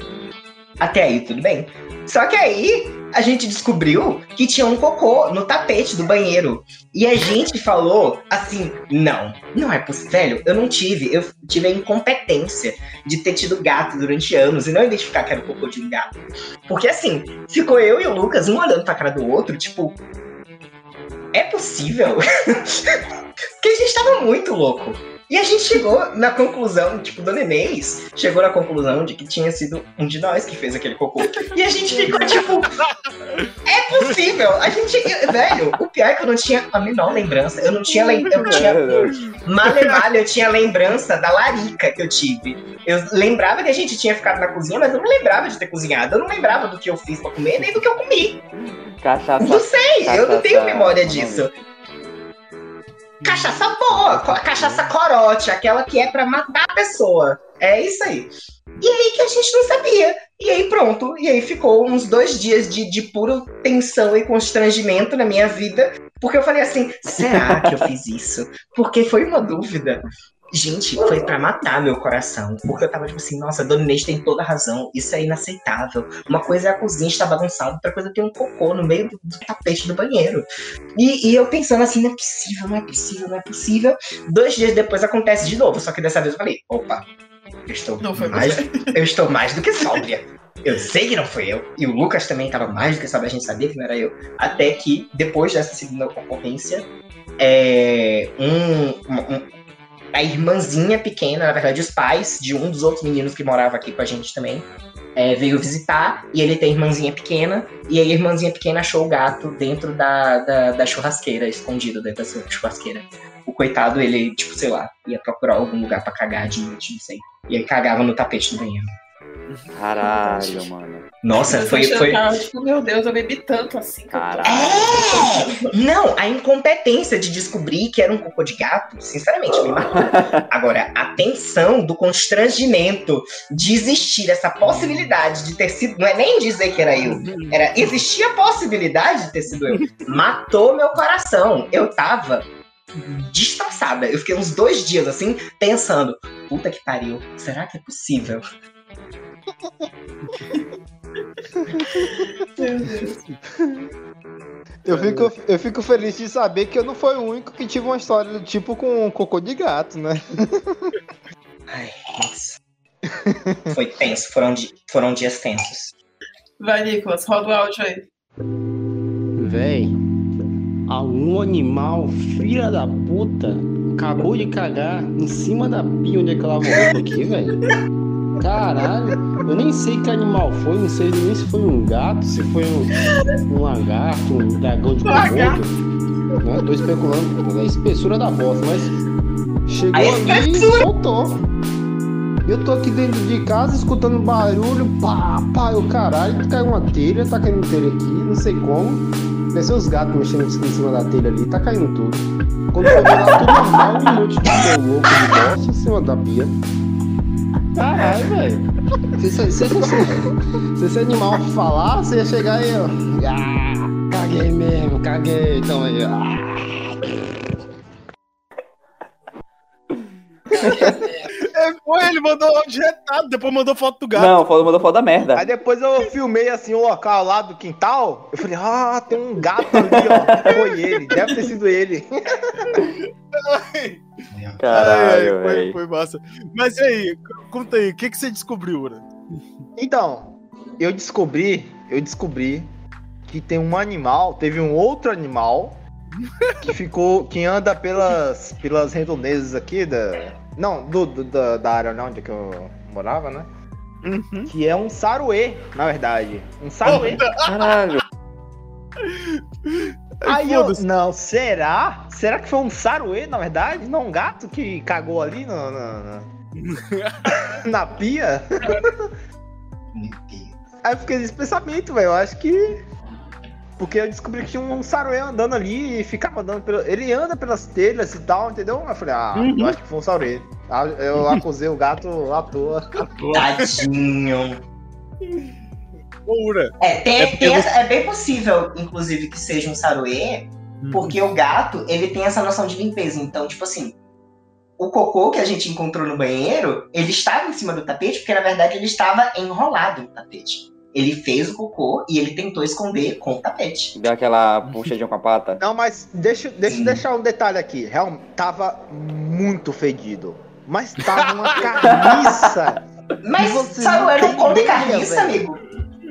Até aí tudo bem. Só que aí a gente descobriu que tinha um cocô no tapete do banheiro. E a gente falou assim: não, não é possível. Velho, eu não tive, eu tive a incompetência de ter tido gato durante anos e não identificar que era o cocô de um gato. Porque assim, ficou eu e o Lucas, um olhando pra cara do outro, tipo. É possível? Porque a gente tava muito louco. E a gente chegou na conclusão, tipo, Dona Inês chegou na conclusão de que tinha sido um de nós que fez aquele cocô. E a gente ficou tipo, é possível. A gente, velho, o pior é que eu não tinha a menor lembrança. Eu não tinha, lem- eu tinha Malemalha, eu tinha lembrança da larica que eu tive. Eu lembrava que a gente tinha ficado na cozinha, mas eu não lembrava de ter cozinhado. Eu não lembrava do que eu fiz pra comer, nem do que eu comi. Cachaça. Não sei, eu não tenho Cachaça- memória disso. Cachaça boa, co- cachaça corote, aquela que é pra matar a pessoa. É isso aí. E aí que a gente não sabia. E aí pronto. E aí ficou uns dois dias de, de pura tensão e constrangimento na minha vida. Porque eu falei assim, será que eu fiz isso? Porque foi uma dúvida. Gente, foi pra matar meu coração. Porque eu tava tipo assim, nossa, Dona Inês tem toda a razão. Isso é inaceitável. Uma coisa é a cozinha estar bagunçada, outra coisa é ter um cocô no meio do, do tapete do banheiro. E, e eu pensando assim, não é possível, não é possível, não é possível. Dois dias depois acontece de novo. Só que dessa vez eu falei, opa, eu estou, mais, você. eu estou mais do que sóbria. Eu sei que não foi eu. E o Lucas também estava mais do que sóbria, a gente sabia que não era eu. Até que, depois dessa segunda ocorrência, é, um, um- a irmãzinha pequena, na verdade, os pais de um dos outros meninos que morava aqui com a gente também, é, veio visitar e ele tem irmãzinha pequena. E a irmãzinha pequena achou o gato dentro da, da, da churrasqueira, escondido dentro da churrasqueira. O coitado, ele, tipo, sei lá, ia procurar algum lugar pra cagar de noite, não sei. E aí cagava no tapete do banheiro. Caralho, mano. Nossa, foi. foi... chocada, Tipo, meu Deus, eu bebi tanto assim. que eu tô- Caralho. É! Não, a incompetência de descobrir que era um cocô de gato, sinceramente, me matou. Agora, a tensão do constrangimento de existir essa possibilidade de ter sido. Não é nem dizer que era eu. Era existir a possibilidade de ter sido eu. Matou meu coração. Eu tava destroçada. Eu fiquei uns dois dias assim, pensando: puta que pariu, será que é possível? Meu Deus. Eu fico, eu fico feliz de saber que eu não fui o único que tive uma história do tipo com cocô de gato, né? Ai, nossa. Foi tenso, foram, di- foram dias tensos. Vai, Nicolas, roda o áudio aí. Véi, algum animal, filha da puta, acabou de cagar em cima da pia onde é que eu lavo roupa aqui, velho. Caralho, eu nem sei que animal foi, não sei nem se foi um gato, se foi um, um lagarto, um dragão de Komodo. Né? Tô especulando pela espessura da bosta, mas chegou A ali e soltou. Eu tô aqui dentro de casa escutando barulho, pá, pá, eu caralho, caiu uma telha, tá caindo telha aqui, não sei como. Ser os gatos mexendo em cima da telha ali, tá caindo tudo. Quando foi ver lá, tudo normal, um monte de louco de bosta em cima da pia. Caralho, velho. Se, se, se, se, se esse animal falar, você ia chegar aí, ó. Ah, caguei mesmo, caguei. Então aí, ah. Foi, ele mandou áudio retado, depois mandou foto do gato. Não, mandou foto da merda. Aí depois eu filmei assim o local lá do quintal. Eu falei, ah, tem um gato ali, ó. Foi ele, deve ter sido ele. Caralho, Ai, foi, foi massa. Mas e aí, conta aí, o que, que você descobriu, Ura? Então, eu descobri, eu descobri que tem um animal, teve um outro animal que ficou, que anda pelas, pelas redondezas aqui da, não, do, do- da, da área onde é que eu morava, né? Que é um saruê, na verdade, um saruê. Caralho. Aí eu, não, será? Será que foi um saruê, na verdade? Não um gato que cagou ali no- na, na, na pia? Meu Deus. Aí eu fiquei nesse pensamento, velho. Eu acho que. Porque eu descobri que tinha um saruê andando ali e ficava andando pelo. Ele anda pelas telhas e tal, entendeu? Eu falei, ah, eu acho que foi um saruê. Ah, Eu acusei o gato à toa. Tadinho. Ô, Ura, É, tem, É tem essa- é bem possível, inclusive, que seja um saruê, porque o gato, ele tem essa noção de limpeza. Então, tipo assim, o cocô que a gente encontrou no banheiro, ele estava em cima do tapete, porque na verdade ele estava enrolado no tapete. Ele fez o cocô e ele tentou esconder com o tapete. Deu aquela puxadinha com a pata. Não, mas deixa, deixa eu deixar um detalhe aqui. Realmente, tava muito fedido. Mas tava uma carniça. Mas come tem ideia, carniça, velho. amigo.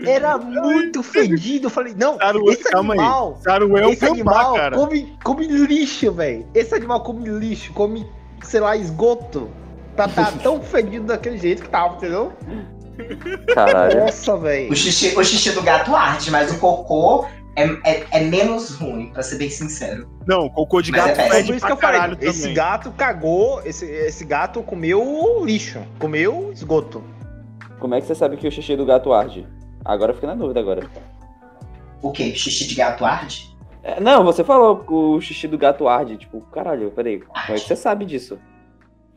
Era muito fedido. Eu falei, não, esse animal. Saruê é um esse animal cara. come, come lixo, velho. Esse animal come lixo, come, sei lá, esgoto. Pra tá tão fedido daquele jeito que tava, entendeu? Caralho. Nossa, velho. O xixi, o xixi do gato arde, mas o cocô é, é, é menos ruim, pra ser bem sincero. Não, cocô de Mas gato é fede por isso pra que eu falei. Esse também. gato cagou, esse, esse gato comeu lixo, comeu esgoto. Como é que você sabe que o xixi do gato arde? Agora eu fiquei na dúvida agora. O quê? Xixi de gato arde? É, não, você falou o xixi do gato arde. Tipo, caralho, peraí. Como é que você sabe disso?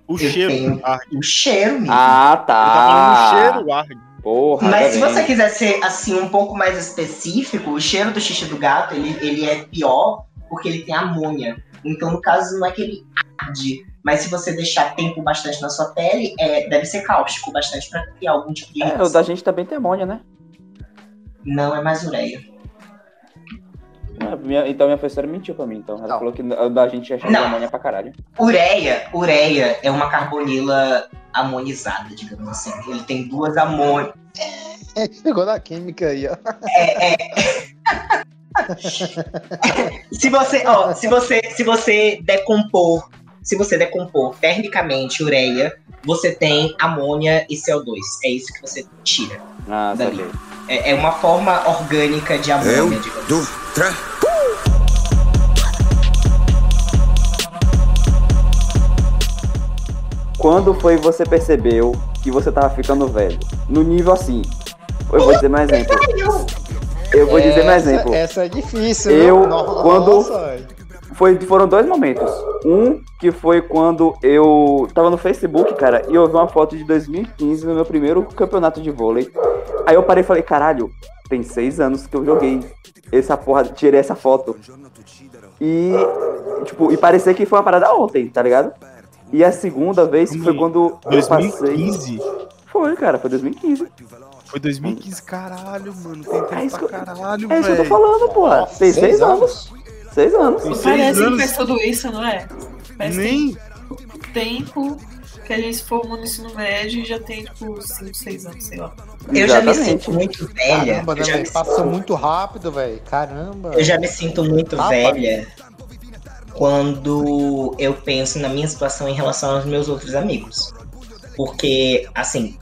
O Eu cheiro. tenho o cheiro mesmo. Ah, ele tá o cheiro, arde. Porra, Mas se bem. você quiser ser assim um pouco mais específico, o cheiro do xixi do gato ele, ele é pior porque ele tem amônia. Então, no caso, não é que ele arde. Mas se você deixar tempo bastante na sua pele, é, deve ser cáustico bastante pra criar algum tipo de É, o da gente também tem amônia, né? Não é mais ureia. Ah, minha- então minha professora mentiu pra mim, então. Ela Não. falou que da gente é de Não. amônia pra caralho. Ureia, ureia é uma carbonila amonizada, digamos assim. Ele tem duas amônias. É, chegou na química aí, ó. Se você, ó, se você, se você decompor, se você decompor termicamente ureia, você tem amônia e CO2. É isso que você tira. Ah, Dali. saquei. É, é uma forma orgânica de amônia, digamos. Quando foi que você percebeu que você tava ficando velho? No nível assim. Eu vou dizer mais exemplo. Eu vou dizer mais Essa- exemplo. Essa é difícil, Eu? Nossa, quando- Foi, foram dois momentos. Um que foi quando eu tava no Facebook, cara, e eu vi uma foto de 2015 no meu primeiro campeonato de vôlei. Aí eu parei e falei, caralho, tem seis anos que eu joguei essa porra, tirei essa foto. E, tipo, e parecia que foi uma parada ontem, tá ligado? E a segunda vez foi quando eu passei. 2015? Foi, cara, foi 2015. Foi 2015, caralho, mano. Tem tempo É isso pra que eu- caralho, É isso que eu tô velho. falando, porra. Nossa, Tem seis seis anos. Seis anos. Seis Parece que anos. faz tudo isso, não é? Parece Nem. que tem tempo que a gente se formou no ensino médio e já tem, tipo, 5, 6 anos, sei lá. Eu já me Exatamente. sinto muito velha. Caramba, né, velho? Passou muito rápido, velho. Caramba. Eu já me sinto muito velha quando eu penso na minha situação em relação aos meus outros amigos. Porque, assim,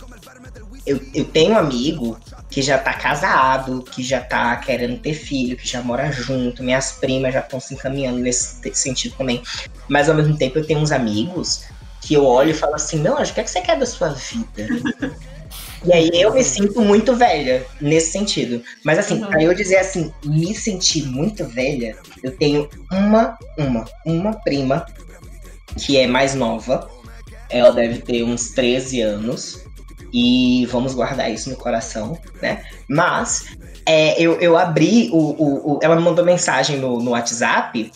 eu, eu tenho um amigo que já tá casado, que já tá querendo ter filho, que já mora junto, minhas primas já estão se encaminhando nesse sentido também. Mas ao mesmo tempo eu tenho uns amigos que eu olho e falo assim, não, acho que é que você quer da sua vida? E aí eu me sinto muito velha nesse sentido. Mas assim, Uhum. pra eu dizer assim, me sentir muito velha, eu tenho uma, uma, uma prima que é mais nova. Ela deve ter uns 13 anos. E vamos guardar isso no coração, né? Mas é, eu, eu abri o, o- o- Ela me mandou mensagem no, no WhatsApp.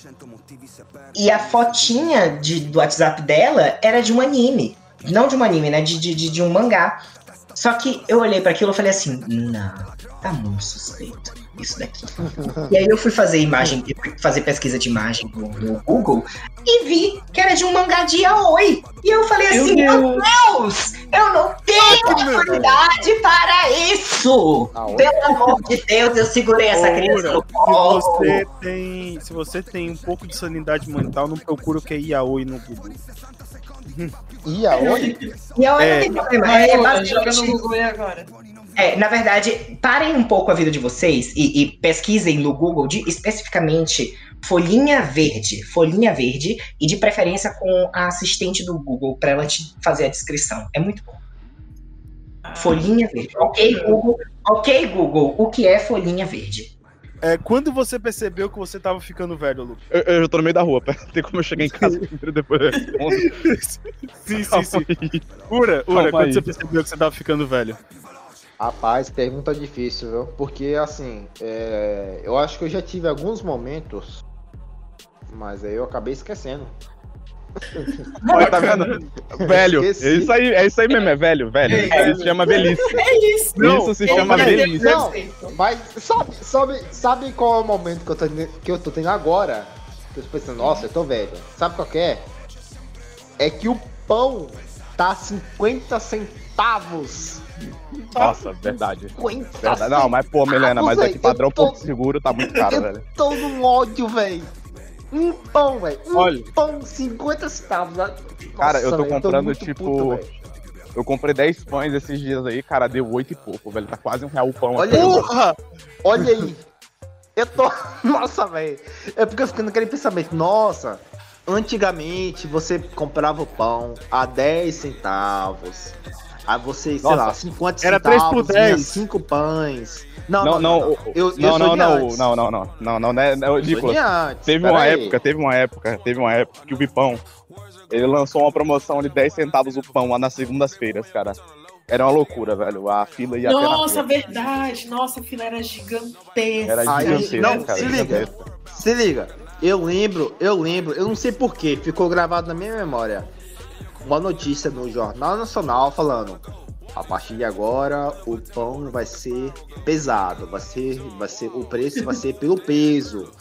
E a fotinha de, do WhatsApp dela era de um anime. Não de um anime, né? De, de, de, um mangá. Só que eu olhei pra aquilo e falei assim, não, tá muito suspeito isso daqui. e aí eu fui fazer imagem, fui fazer pesquisa de imagem no, no Google e vi que era de um mangá de yaoi. E eu falei assim, meu Deus! Deus, eu não tenho autoridade para isso! Aonde? Pelo amor de Deus, eu segurei essa Ô, criança no se colo. você tem, se você tem um pouco de sanidade mental, não procura o que é yaoi no Google. E eu É. não tem problema. É, Lula, joga no basicamente, Google aí agora. É, na verdade, parem um pouco a vida de vocês e, e pesquisem no Google de, especificamente folhinha verde. Folhinha verde e de preferência com a assistente do Google para ela te fazer a descrição. É muito bom. Ah, Folhinha verde. Ok, Google. Ok, Google. O que é folhinha verde? É, quando você percebeu que você tava ficando velho, Lu? Eu, eu já tô no meio da rua, pera. Tem como eu chegar em casa primeiro e depois eu respondo. Sim, sim, sim. Ura, Ura, Calma quando aí. você percebeu que você tava ficando velho? Rapaz, pergunta difícil, viu? Porque assim, é, eu acho que eu já tive alguns momentos, mas aí eu acabei esquecendo. Olha, tá vendo? Velho, é isso aí, é isso aí mesmo, é velho, velho. Isso se chama velhice. É isso. Isso se chama não, velhice. Não, mas sabe, sabe, sabe qual é o momento que eu tô, que eu tô tendo agora? Que eu tô pensando, nossa, eu tô velho. Sabe qual que é? É que o pão tá 50 centavos. Nossa, verdade. 50 Verdade. Não, mas pô, Milena, mas aqui padrão eu tô- Porto Seguro tá muito caro, eu velho. tô num ódio, velho. Um pão, velho. Um Olha. pão, 50 centavos. Nossa, Cara, eu tô velho, comprando, muito tipo, puto. Eu comprei 10 pães esses dias aí, cara, deu 8 e pouco, velho. Tá quase um real o pão. Olha aqui. aí. Porra! Olha aí. Eu tô. Nossa, velho. É porque eu fico naquele pensamento. Nossa, antigamente você comprava o pão a 10 centavos. Aí você, sei Nossa, lá, 50 era três centavos. por 10. 5 pães. Não, Não, não, não, não. Eu, eu não, sou não, de não, antes. não, não, não, não, não, né, né, antes. Teve Pera uma aí. época, teve uma época, teve uma época que o Vipão, ele lançou uma promoção de 10 centavos o pão lá nas segundas-feiras, cara. Era uma loucura, velho. A fila ia até na Nossa, verdade. Nossa, a fila era gigantesca. Era Aí, gigantesca, não, cara. se liga. gigantesca. Se liga. Eu lembro, eu lembro, eu não sei porquê, ficou gravado na minha memória. Uma notícia no Jornal Nacional falando. A partir de agora, o pão vai ser pesado, vai ser, vai ser, o preço vai ser pelo peso.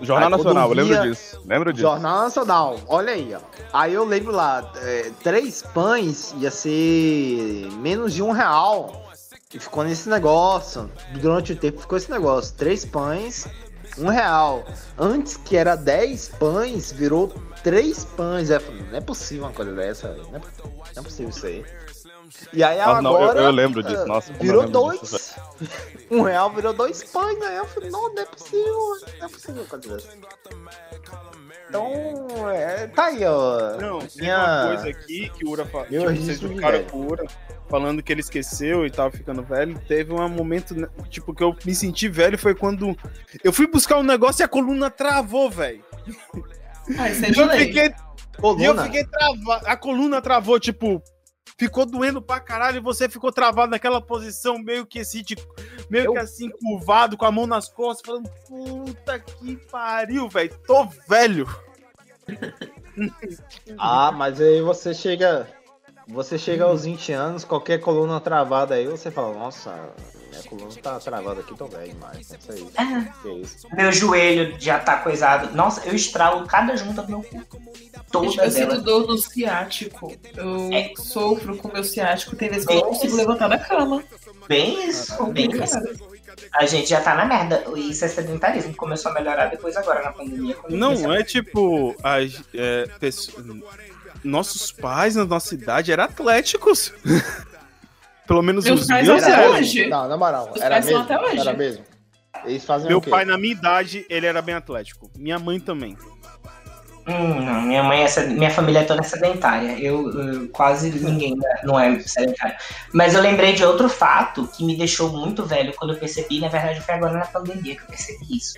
Jornal Aí, Nacional, eu lembro via- disso. Lembro disso. Jornal Nacional, olha aí, ó. Aí eu lembro lá, é, três pães ia ser menos de um real. E ficou nesse negócio. Durante o tempo ficou esse negócio. Três pães, um real. Antes que era dez pães, virou três pães. Aí eu falei, não é possível uma coisa dessa. Não é, não é possível isso aí. E aí Ah, não, eu- agora. eu lembro disso. ah, Nossa, virou lembro disso, dois. um real virou dois pães, né? Eu falei, não, não é possível. Não é possível uma coisa dessa. Então, é, tá aí, ó. Não, tem Minha- uma coisa aqui que o Ura falou. Tipo, vocês trocaram com o Ura falando que ele esqueceu e tava ficando velho. Teve um momento, né, tipo, que eu me senti velho foi quando eu fui buscar um negócio e a coluna travou, velho. Ah, isso é E eu fiquei, e eu fiquei travado. A coluna travou, tipo. Ficou doendo pra caralho e você ficou travado naquela posição meio que assim, de- meio Eu- que assim, curvado, com a mão nas costas, falando, puta que pariu, velho. Tô velho. Ah, mas aí você chega. Você chega aos 20 anos, qualquer coluna travada aí, você fala, nossa, minha coluna tá travada aqui, tô velho demais. Não sei. Que é isso. Meu joelho já tá coisado. Nossa, eu estralo cada junta do meu cu. Gente, eu Todas sinto dor no ciático. Eu É. sofro com meu ciático. Tem vezes que eu não É consigo levantar da cama. Bem isso, bem isso. A gente já tá na merda. Isso é sedentarismo. Começou a melhorar depois agora na pandemia. Não, é tipo. As, é, pesso- Nossos pais na nossa idade eram atléticos. Pelo menos Meus os pais meus até eram. hoje. Não, na moral, Os era pais são mesmo. até hoje. Era mesmo. Eles fazem Meu o quê? pai, na minha idade, ele era bem atlético. Minha mãe também. Hum, não, minha mãe é sed- minha família é toda sedentária. Eu, eu- quase ninguém não é sedentário. Mas eu lembrei de outro fato que me deixou muito velho quando eu percebi, na verdade foi agora na pandemia que eu percebi isso.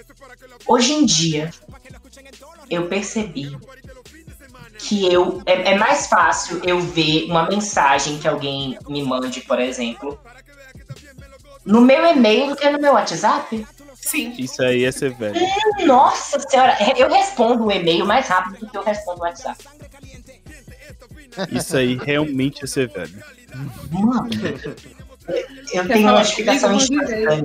Hoje em dia, eu percebi que eu é, é mais fácil eu ver uma mensagem que alguém me mande, por exemplo, no meu e-mail do que no meu WhatsApp. Sim. Isso aí é ser velho. Nossa senhora, eu respondo o e-mail mais rápido do que eu respondo o WhatsApp. Isso aí realmente é ser velho. Mano, eu tenho notificação instantânea.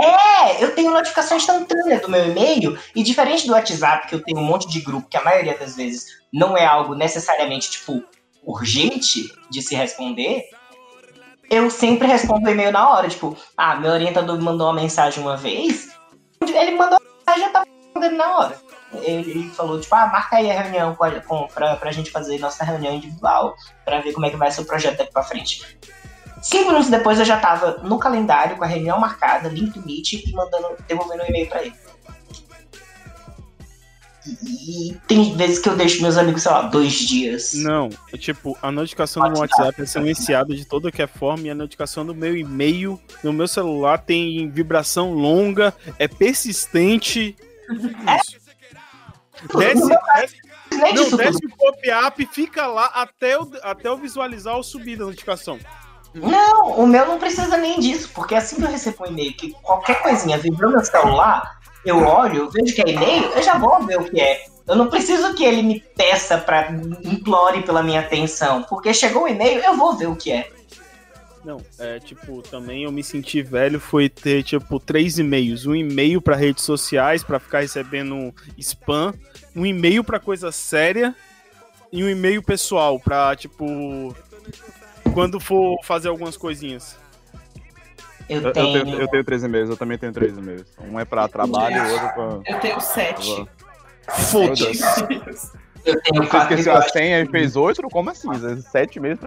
É, eu tenho notificação instantânea do meu e-mail. E diferente do WhatsApp, que eu tenho um monte de grupo, que a maioria das vezes não é algo necessariamente, tipo, urgente de se responder, eu sempre respondo o e-mail na hora. Tipo, ah, meu orientador me mandou uma mensagem uma vez, ele mandou a mensagem, eu tava respondendo na hora. Ele, ele falou, tipo, ah, marca aí a reunião com, a- com, pra, pra gente fazer nossa reunião individual, pra ver como é que vai ser o projeto daqui pra frente. Cinco minutos depois eu já tava no calendário, com a reunião marcada, link do Meet e mandando, devolvendo o e-mail pra ele. E, e tem vezes que eu deixo meus amigos, sei lá, dois dias. Não, é tipo, a notificação do WhatsApp é silenciada de toda que é forma e a notificação do meu e-mail no meu celular tem vibração longa, é persistente. Isso. Desce, desce, não, desce o pop-up, fica lá até eu, até eu visualizar o subir da notificação. Não, o meu não precisa nem disso, porque assim que eu recebo um e-mail, que qualquer coisinha vibrou no celular, eu olho, vejo que é e-mail, eu já vou ver o que é. Eu não preciso que ele me peça pra implore pela minha atenção, porque chegou o e-mail, eu vou ver o que é. Não, é tipo, também eu me senti velho foi ter tipo três e-mails, um e-mail pra redes sociais pra ficar recebendo spam, um e-mail pra coisa séria e um e-mail pessoal pra tipo quando for fazer algumas coisinhas. Eu, Eu, eu tenho. tenho, eu tenho três e-mails, eu também tenho três e-mails. Um é pra trabalho e o outro pra. Eu tenho sete. Foda-se. Eu tenho Você esqueceu a e-mails. senha e fez oito? Como assim? Sete meses?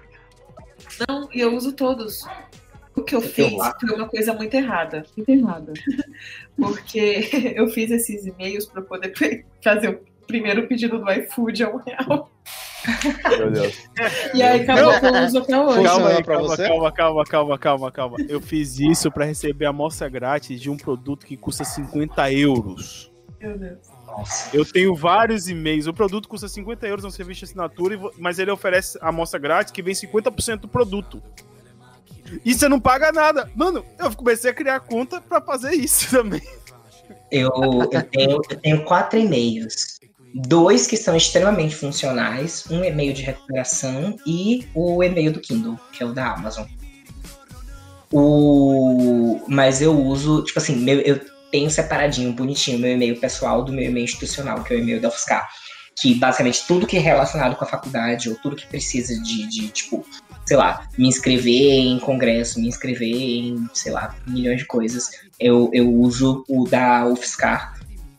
Não, e eu uso todos. O que eu Que fiz foi uma coisa muito errada. Muito errada. Porque eu fiz esses e-mails para poder fazer o primeiro pedido do iFood a um real. Meu Deus. E aí eu uso até hoje. Calma aí, calma, você? calma, calma, calma, calma, calma. Eu fiz isso pra receber a amostra grátis de um produto que custa 50 euros. Meu Deus. Eu tenho vários e-mails. O produto custa 50 euros, é um serviço de assinatura, mas ele oferece a amostra grátis que vem 50% do produto. E você não paga nada. Mano, eu comecei a criar conta pra fazer isso também. Eu, eu, tenho, eu tenho quatro e-mails. Dois que são extremamente funcionais, um e-mail de recuperação e o e-mail do Kindle, que é o da Amazon. O... Mas eu uso, tipo assim, meu, eu tenho separadinho, bonitinho, meu e-mail pessoal do meu e-mail institucional, que é o e-mail da UFSCar. Que basicamente tudo que é relacionado com a faculdade, ou tudo que precisa de, de tipo, sei lá, me inscrever em congresso, me inscrever em, sei lá, milhões de coisas, eu, eu uso o da UFSCar,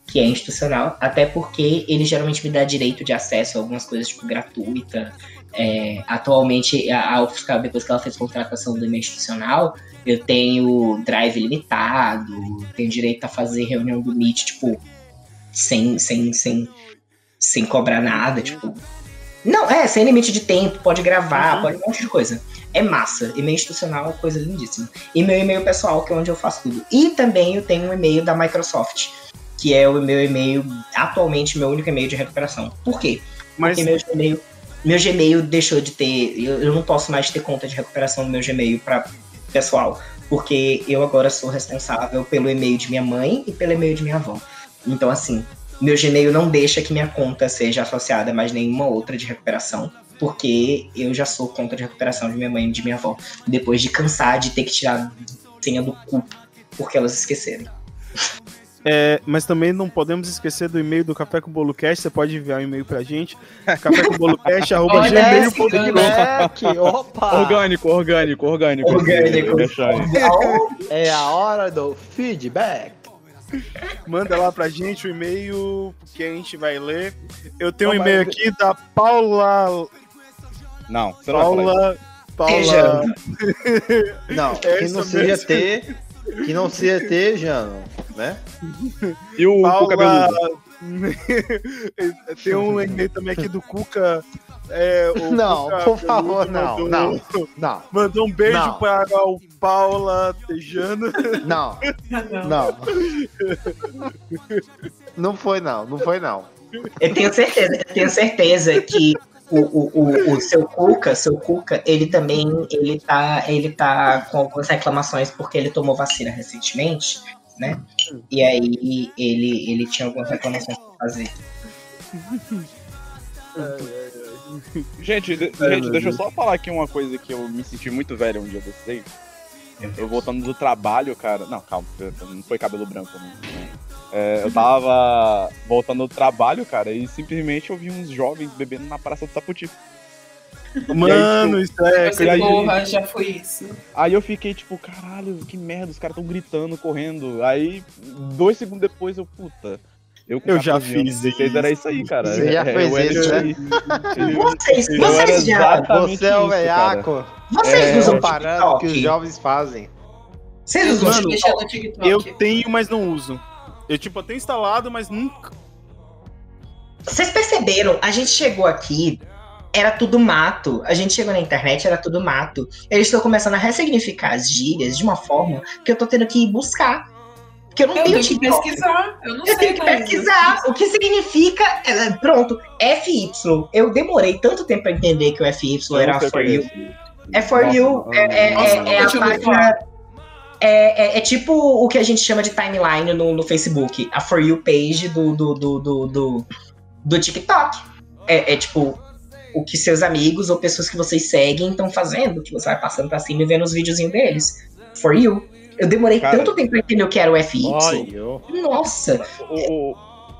que é institucional, até porque ele geralmente me dá direito de acesso a algumas coisas, tipo, gratuita. É, atualmente, a, a UFSCar, depois que ela fez contratação do e-mail institucional, eu tenho drive limitado, tenho direito a fazer reunião do Meet, tipo, sem, sem, sem, sem cobrar nada, tipo. Não, é, sem limite de tempo, pode gravar, pode um monte de coisa. É massa. E-mail institucional é coisa lindíssima. E meu e-mail pessoal, que é onde eu faço tudo. E também eu tenho um e-mail da Microsoft, que é o meu e-mail, atualmente, meu único e-mail de recuperação. Por quê? Mas Porque meu Gmail, meu Gmail deixou de ter. Eu, eu não posso mais ter conta de recuperação no meu Gmail para pessoal. Porque eu agora sou responsável pelo e-mail de minha mãe e pelo e-mail de minha avó. Então, assim, meu Gmail não deixa que minha conta seja associada a mais nenhuma outra de recuperação. Porque eu já sou conta de recuperação de minha mãe e de minha avó. Depois de cansar de ter que tirar senha do cu porque elas esqueceram. É, mas também não podemos esquecer do e-mail do Café com Bolo Cast. Você pode enviar um e-mail pra gente. Café com Bolo Cast, arroba Olha gmail.com. opa! Orgânico, orgânico, orgânico. Orgânico. Aí. É a hora do feedback. Manda lá pra gente o e-mail que a gente vai ler. Eu tenho um Não, e-mail mas- aqui da Paula. Não, você não. Paula. Paula. Não, É que isso não seja mesmo. Que não seja ter, Jano, né? E o, Paula. Tem um e-mail também aqui do Cuca. É, o Não, Cuca por favor, não, mandou- não. Não, Mandou um beijo Não. para o Paula Tejano. não, não. não. Não foi não, não foi não. Eu tenho certeza, eu tenho certeza que o, o, o, o seu Cuca, seu Cuca, ele também ele tá, ele tá com algumas reclamações porque ele tomou vacina recentemente, né? E aí ele, ele tinha algumas reclamações pra fazer. Gente, de- gente, deixa eu só falar aqui uma coisa que eu me senti muito velho um dia desses. Eu voltando do trabalho, cara. Não, calma, não foi cabelo branco, não. É, eu tava voltando do trabalho, cara, e simplesmente eu vi uns jovens bebendo na Praça do Saputi. Mano, isso é. Você, e aí- porra, já foi isso. Aí eu fiquei tipo, caralho, que merda, os caras tão gritando, correndo. Aí, dois segundos depois, eu, puta. Eu, Eu já 14 anos, fiz 16 era isso aí, cara. Você já É, fez isso, né? aí. Vocês, vocês já, Você é o isso, veiaco. vocês É, usam comparando o que os jovens fazem. Vocês usam Mano, no TikTok. Eu tenho, mas não uso. Eu, tipo, eu tenho instalado, mas nunca. Vocês perceberam? A gente chegou aqui, era tudo mato. A gente chegou na internet, era tudo mato. Eles estão começando a ressignificar as gírias de uma forma que eu tô tendo que ir buscar. Porque eu não Eu tenho tenho que pesquisar. Eu não Eu sei tenho que pesquisar o que significa. é, Pronto, FY. Eu demorei tanto tempo pra entender que o FY Eu era for é you. É for Nossa, you. É, é- é- é a eu página. É, é- é tipo o que a gente chama de timeline no, no Facebook. A For You page do, do, do, do, do, do TikTok. É, é tipo o que seus amigos ou pessoas que vocês seguem estão fazendo, que você vai passando pra cima e vendo os videozinhos deles. For You. Eu demorei Cara. tanto tempo pra entender o que era o FY. Olha, Nossa! O, o,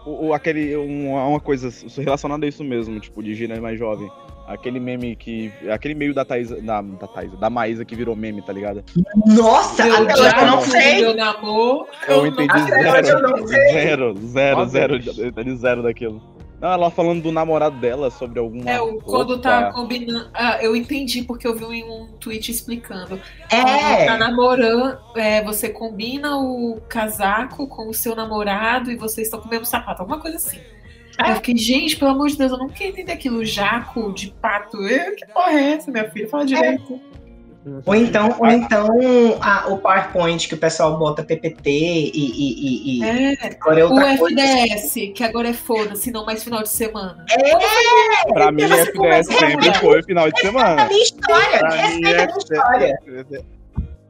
o, o- aquele, uma, uma coisa relacionada a isso mesmo, tipo, de gíria mais jovem. Aquele meme que. Aquele meio da Thaís. Da, da Thaís, da Maísa que virou meme, tá ligado? Nossa! Eu Até hoje eu não sei! meu. Eu não entendi hoje eu não zero. sei. Zero, zero, zero. Eu entendi zero daquilo. Não, ela falando do namorado dela sobre alguma. É, o- quando tá combinando. Ah, eu entendi porque eu vi em um tweet explicando. É! Quando tá namorando, é, você combina o casaco com o seu namorado e vocês estão com o mesmo sapato, alguma coisa assim. Aí eu fiquei, gente, pelo amor de Deus, eu não quero entender aquilo. Jaco de pato. Eu, que porra é essa, minha filha? Fala direito. Ou então, ou então a- o PowerPoint que o pessoal bota PPT e, e, e, e É, agora é o outra coisa. FDS, que agora é foda-se, não mais final de semana. Pra mim, FDS a sempre mudar. foi final de Essa é semana. a minha história. Pra Essa mim, é a minha história.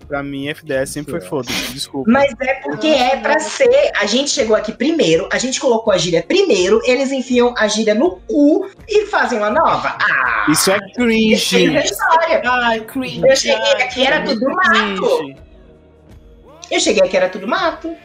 Pra mim, FDS sempre foi foda-se, desculpa. Mas é porque é pra ser. A gente chegou aqui primeiro, a gente colocou a gíria primeiro, eles enfiam a gíria no cu e fazem uma nova. Ah! Isso é cringe. história. Ai, cringe. Eu cheguei aqui, era tudo mato. Eu cheguei aqui, era tudo mato.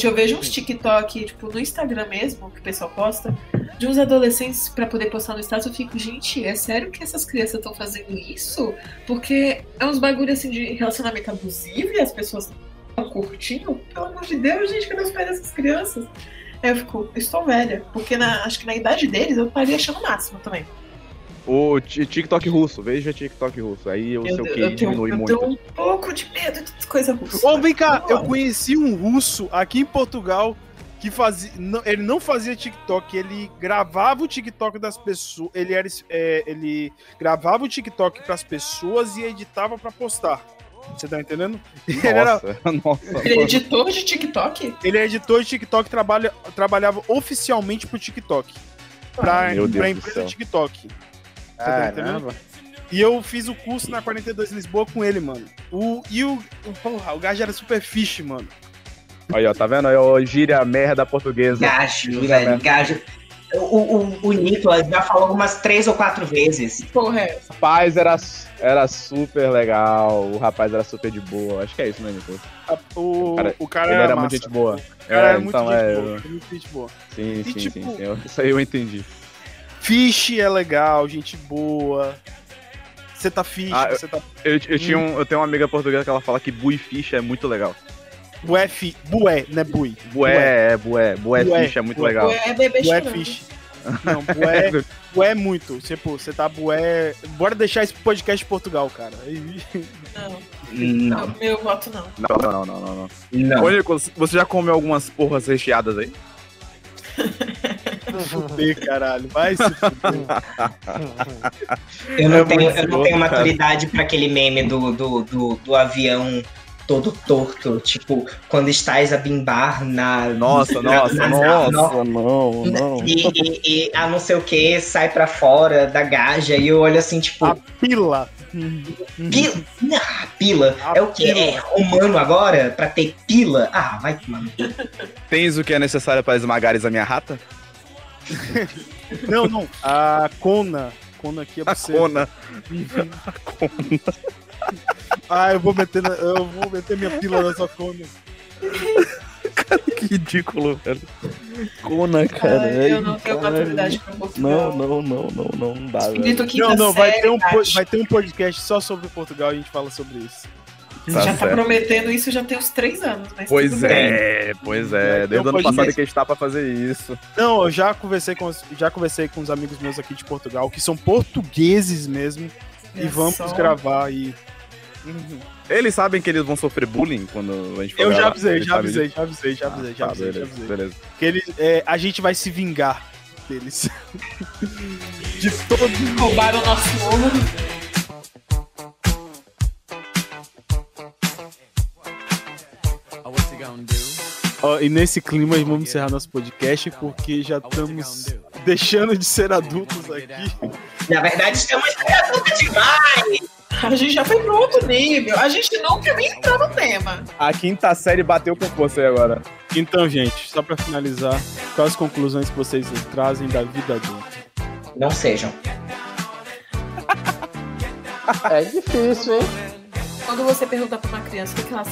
Eu vejo uns TikTok, tipo, no Instagram mesmo, que o pessoal posta, de uns adolescentes pra poder postar no status, eu fico, gente, é sério que essas crianças estão fazendo isso? Porque é uns bagulho assim de relacionamento abusivo e as pessoas estão curtindo? Pelo amor de Deus, gente, cadê os pais dessas crianças? Aí eu fico, estou velha, porque na- acho que na idade deles eu estaria achando o máximo também. O ti- TikTok russo, veja TikTok russo. Aí o Eu, seu eu QI diminui eu muito. tenho um pouco de medo de coisa russa. Ô, vem cá, eu conheci um russo aqui em Portugal que fazia. não- ele não fazia TikTok, ele gravava o TikTok das pessoas. Ele era. é, ele gravava o TikTok pras pessoas e editava pra postar. Você tá entendendo? Ele, era, Nossa, nossa. Ele é editor de TikTok? ele é editor de TikTok, trabalha, trabalhava oficialmente pro TikTok. Pra, Deus pra do empresa. TikTok. Tá? Caramba. E eu fiz o curso na 42 Lisboa com ele, mano. O, e o, o, porra, o gajo era super fish, mano. Aí, ó, tá vendo? Aí, ó, gíria merda portuguesa. Gajo, velho, gajo. O, o, o Nicolas já falou umas três ou quatro vezes. Porra, é essa? O rapaz era, era super legal, o rapaz era super de boa. Acho que é isso, né, Nicolas? O, Cara, o cara Ele era, era muito gente boa. O cara era É, muito então, gente é, boa. eu- Muito gente boa. Sim, E, sim, tipo- sim, sim. Eu- Isso aí eu entendi. Fish é legal, gente boa. Você tá fish, Ah, eu- você tá. Eu, eu, tinha um, eu tenho uma amiga portuguesa que ela fala que bui fish é muito legal. Bué, fi, bué, né, bui? Bué, é, bué. Bué Bué, fish é muito bué. legal. É bebê Bué fish. Não, bué, bué muito. Tipo, você tá bué. Bora deixar esse podcast em Portugal, cara. Não, Não, não, meu voto não. Não, não, não, não, não. não. Ô, Nicolas, você já comeu algumas porras recheadas aí? Fuder, caralho. Vai se fuder. Eu não É tenho, eu não tenho maturidade pra aquele meme do, do, do, do avião todo torto. Tipo, quando estás a bimbar na. Nossa, na- nossa, na- nossa, na- não, não. E, e, e a não sei o que sai pra fora da gaja e eu olho assim, tipo, A pila. pila. Ah, pila. A é o que? É romano agora pra ter pila? Ah, vai tomar. no cu. Tens o que é necessário para esmagares a minha rata? Não, não. A Kona. Kona aqui é A você. cona. Ah, eu vou meter, na- eu vou meter minha pila na sua Kona. Que ridículo, velho. Cona, cara. Ai, eu não tenho caralho. maturidade pra Portugal. Não, não, não, não, não, não dá, velho. Espírito Não, não, vai série, ter, um, vai ter um podcast só sobre Portugal e a gente fala sobre isso. Tá já tá certo. prometendo isso já tem uns três anos. Mas Pois bem. é, pois é. Desde o ano passado que a gente tá pra fazer isso. Não, eu já conversei com já conversei com os amigos meus aqui de Portugal, que são portugueses mesmo, e É vamos só- gravar e. Eles sabem que eles vão sofrer bullying quando a gente for Eu já gravar? avisei, já avisei, já avisei, já avisei, já Ah, tá, avisei, já beleza, avisei. beleza. Que eles, é, a gente vai se vingar deles. de todo Roubaram o nosso ouro. Ó, e nesse clima vamos encerrar nosso podcast porque já estamos deixando de ser adultos aqui. Na verdade, estamos adulta demais. A gente já foi pro outro nível. A gente não quer nem entrar no tema. A quinta série bateu com você agora. Então, gente, só pra finalizar, quais as conclusões que vocês trazem da vida adulta? Não sejam. É difícil, hein? Quando você pergunta pra uma criança o que ela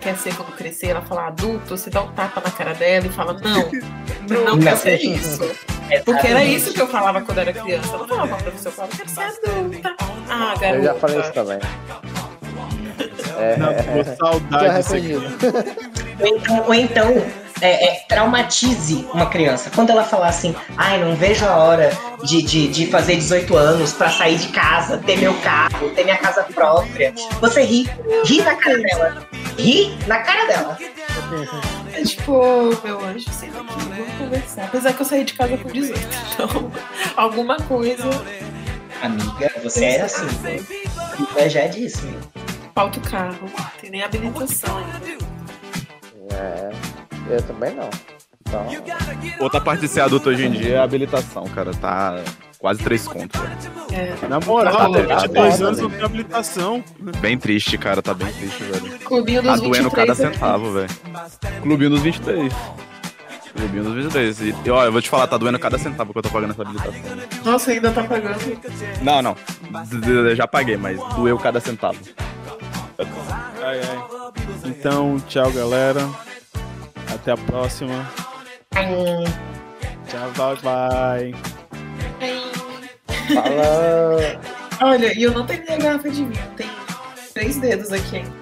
quer ser quando crescer, ela fala adulto, você dá um tapa na cara dela e fala, não, não, Não. quer ser isso. Porque era isso que eu falava quando era criança. Eu não falava pra professor, eu falava, quero ser adulta. Ah, garota. Eu já falei isso também. É, Não, tô saudade. Ou então, ou então é, é, traumatize uma criança. Quando ela falar assim, ai, não vejo a hora de, de, de fazer 18 anos pra sair de casa, ter meu carro, ter minha casa própria. Você ri, ri na cara dela. Ri na cara dela. É tipo, meu anjo, senta aqui, vamos conversar. Apesar que eu saí de casa com 18, então alguma coisa Amiga, você era assim. Eu já disse. falta o carro. Tem nem habilitação ainda. É, eu também não. Então... Outra parte de ser adulto hoje em dia é a habilitação, cara. Tá quase três contos. É. Na moral, tá, tipo, 22 né? anos não habilitação. Bem triste, cara, tá bem triste, velho. Clubinho dos tá doendo 23, cada né? centavo, velho. Clubinho dos 23. Clubinho dos 23. E, e ó, eu vou te falar, tá doendo cada centavo que eu tô pagando essa habilitação. Nossa, ainda tá pagando. Não, não. Já paguei, mas doeu cada centavo. Ai, ai. Então, tchau, galera. Até a próxima. Hum. Tchau, bye, bye. Fala. Olha, e eu não tenho a garrafa de vinho. Tem três dedos aqui ainda.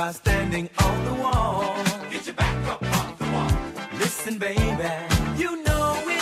by standing on the wall. Get your back up off the wall. Listen, baby, you know it.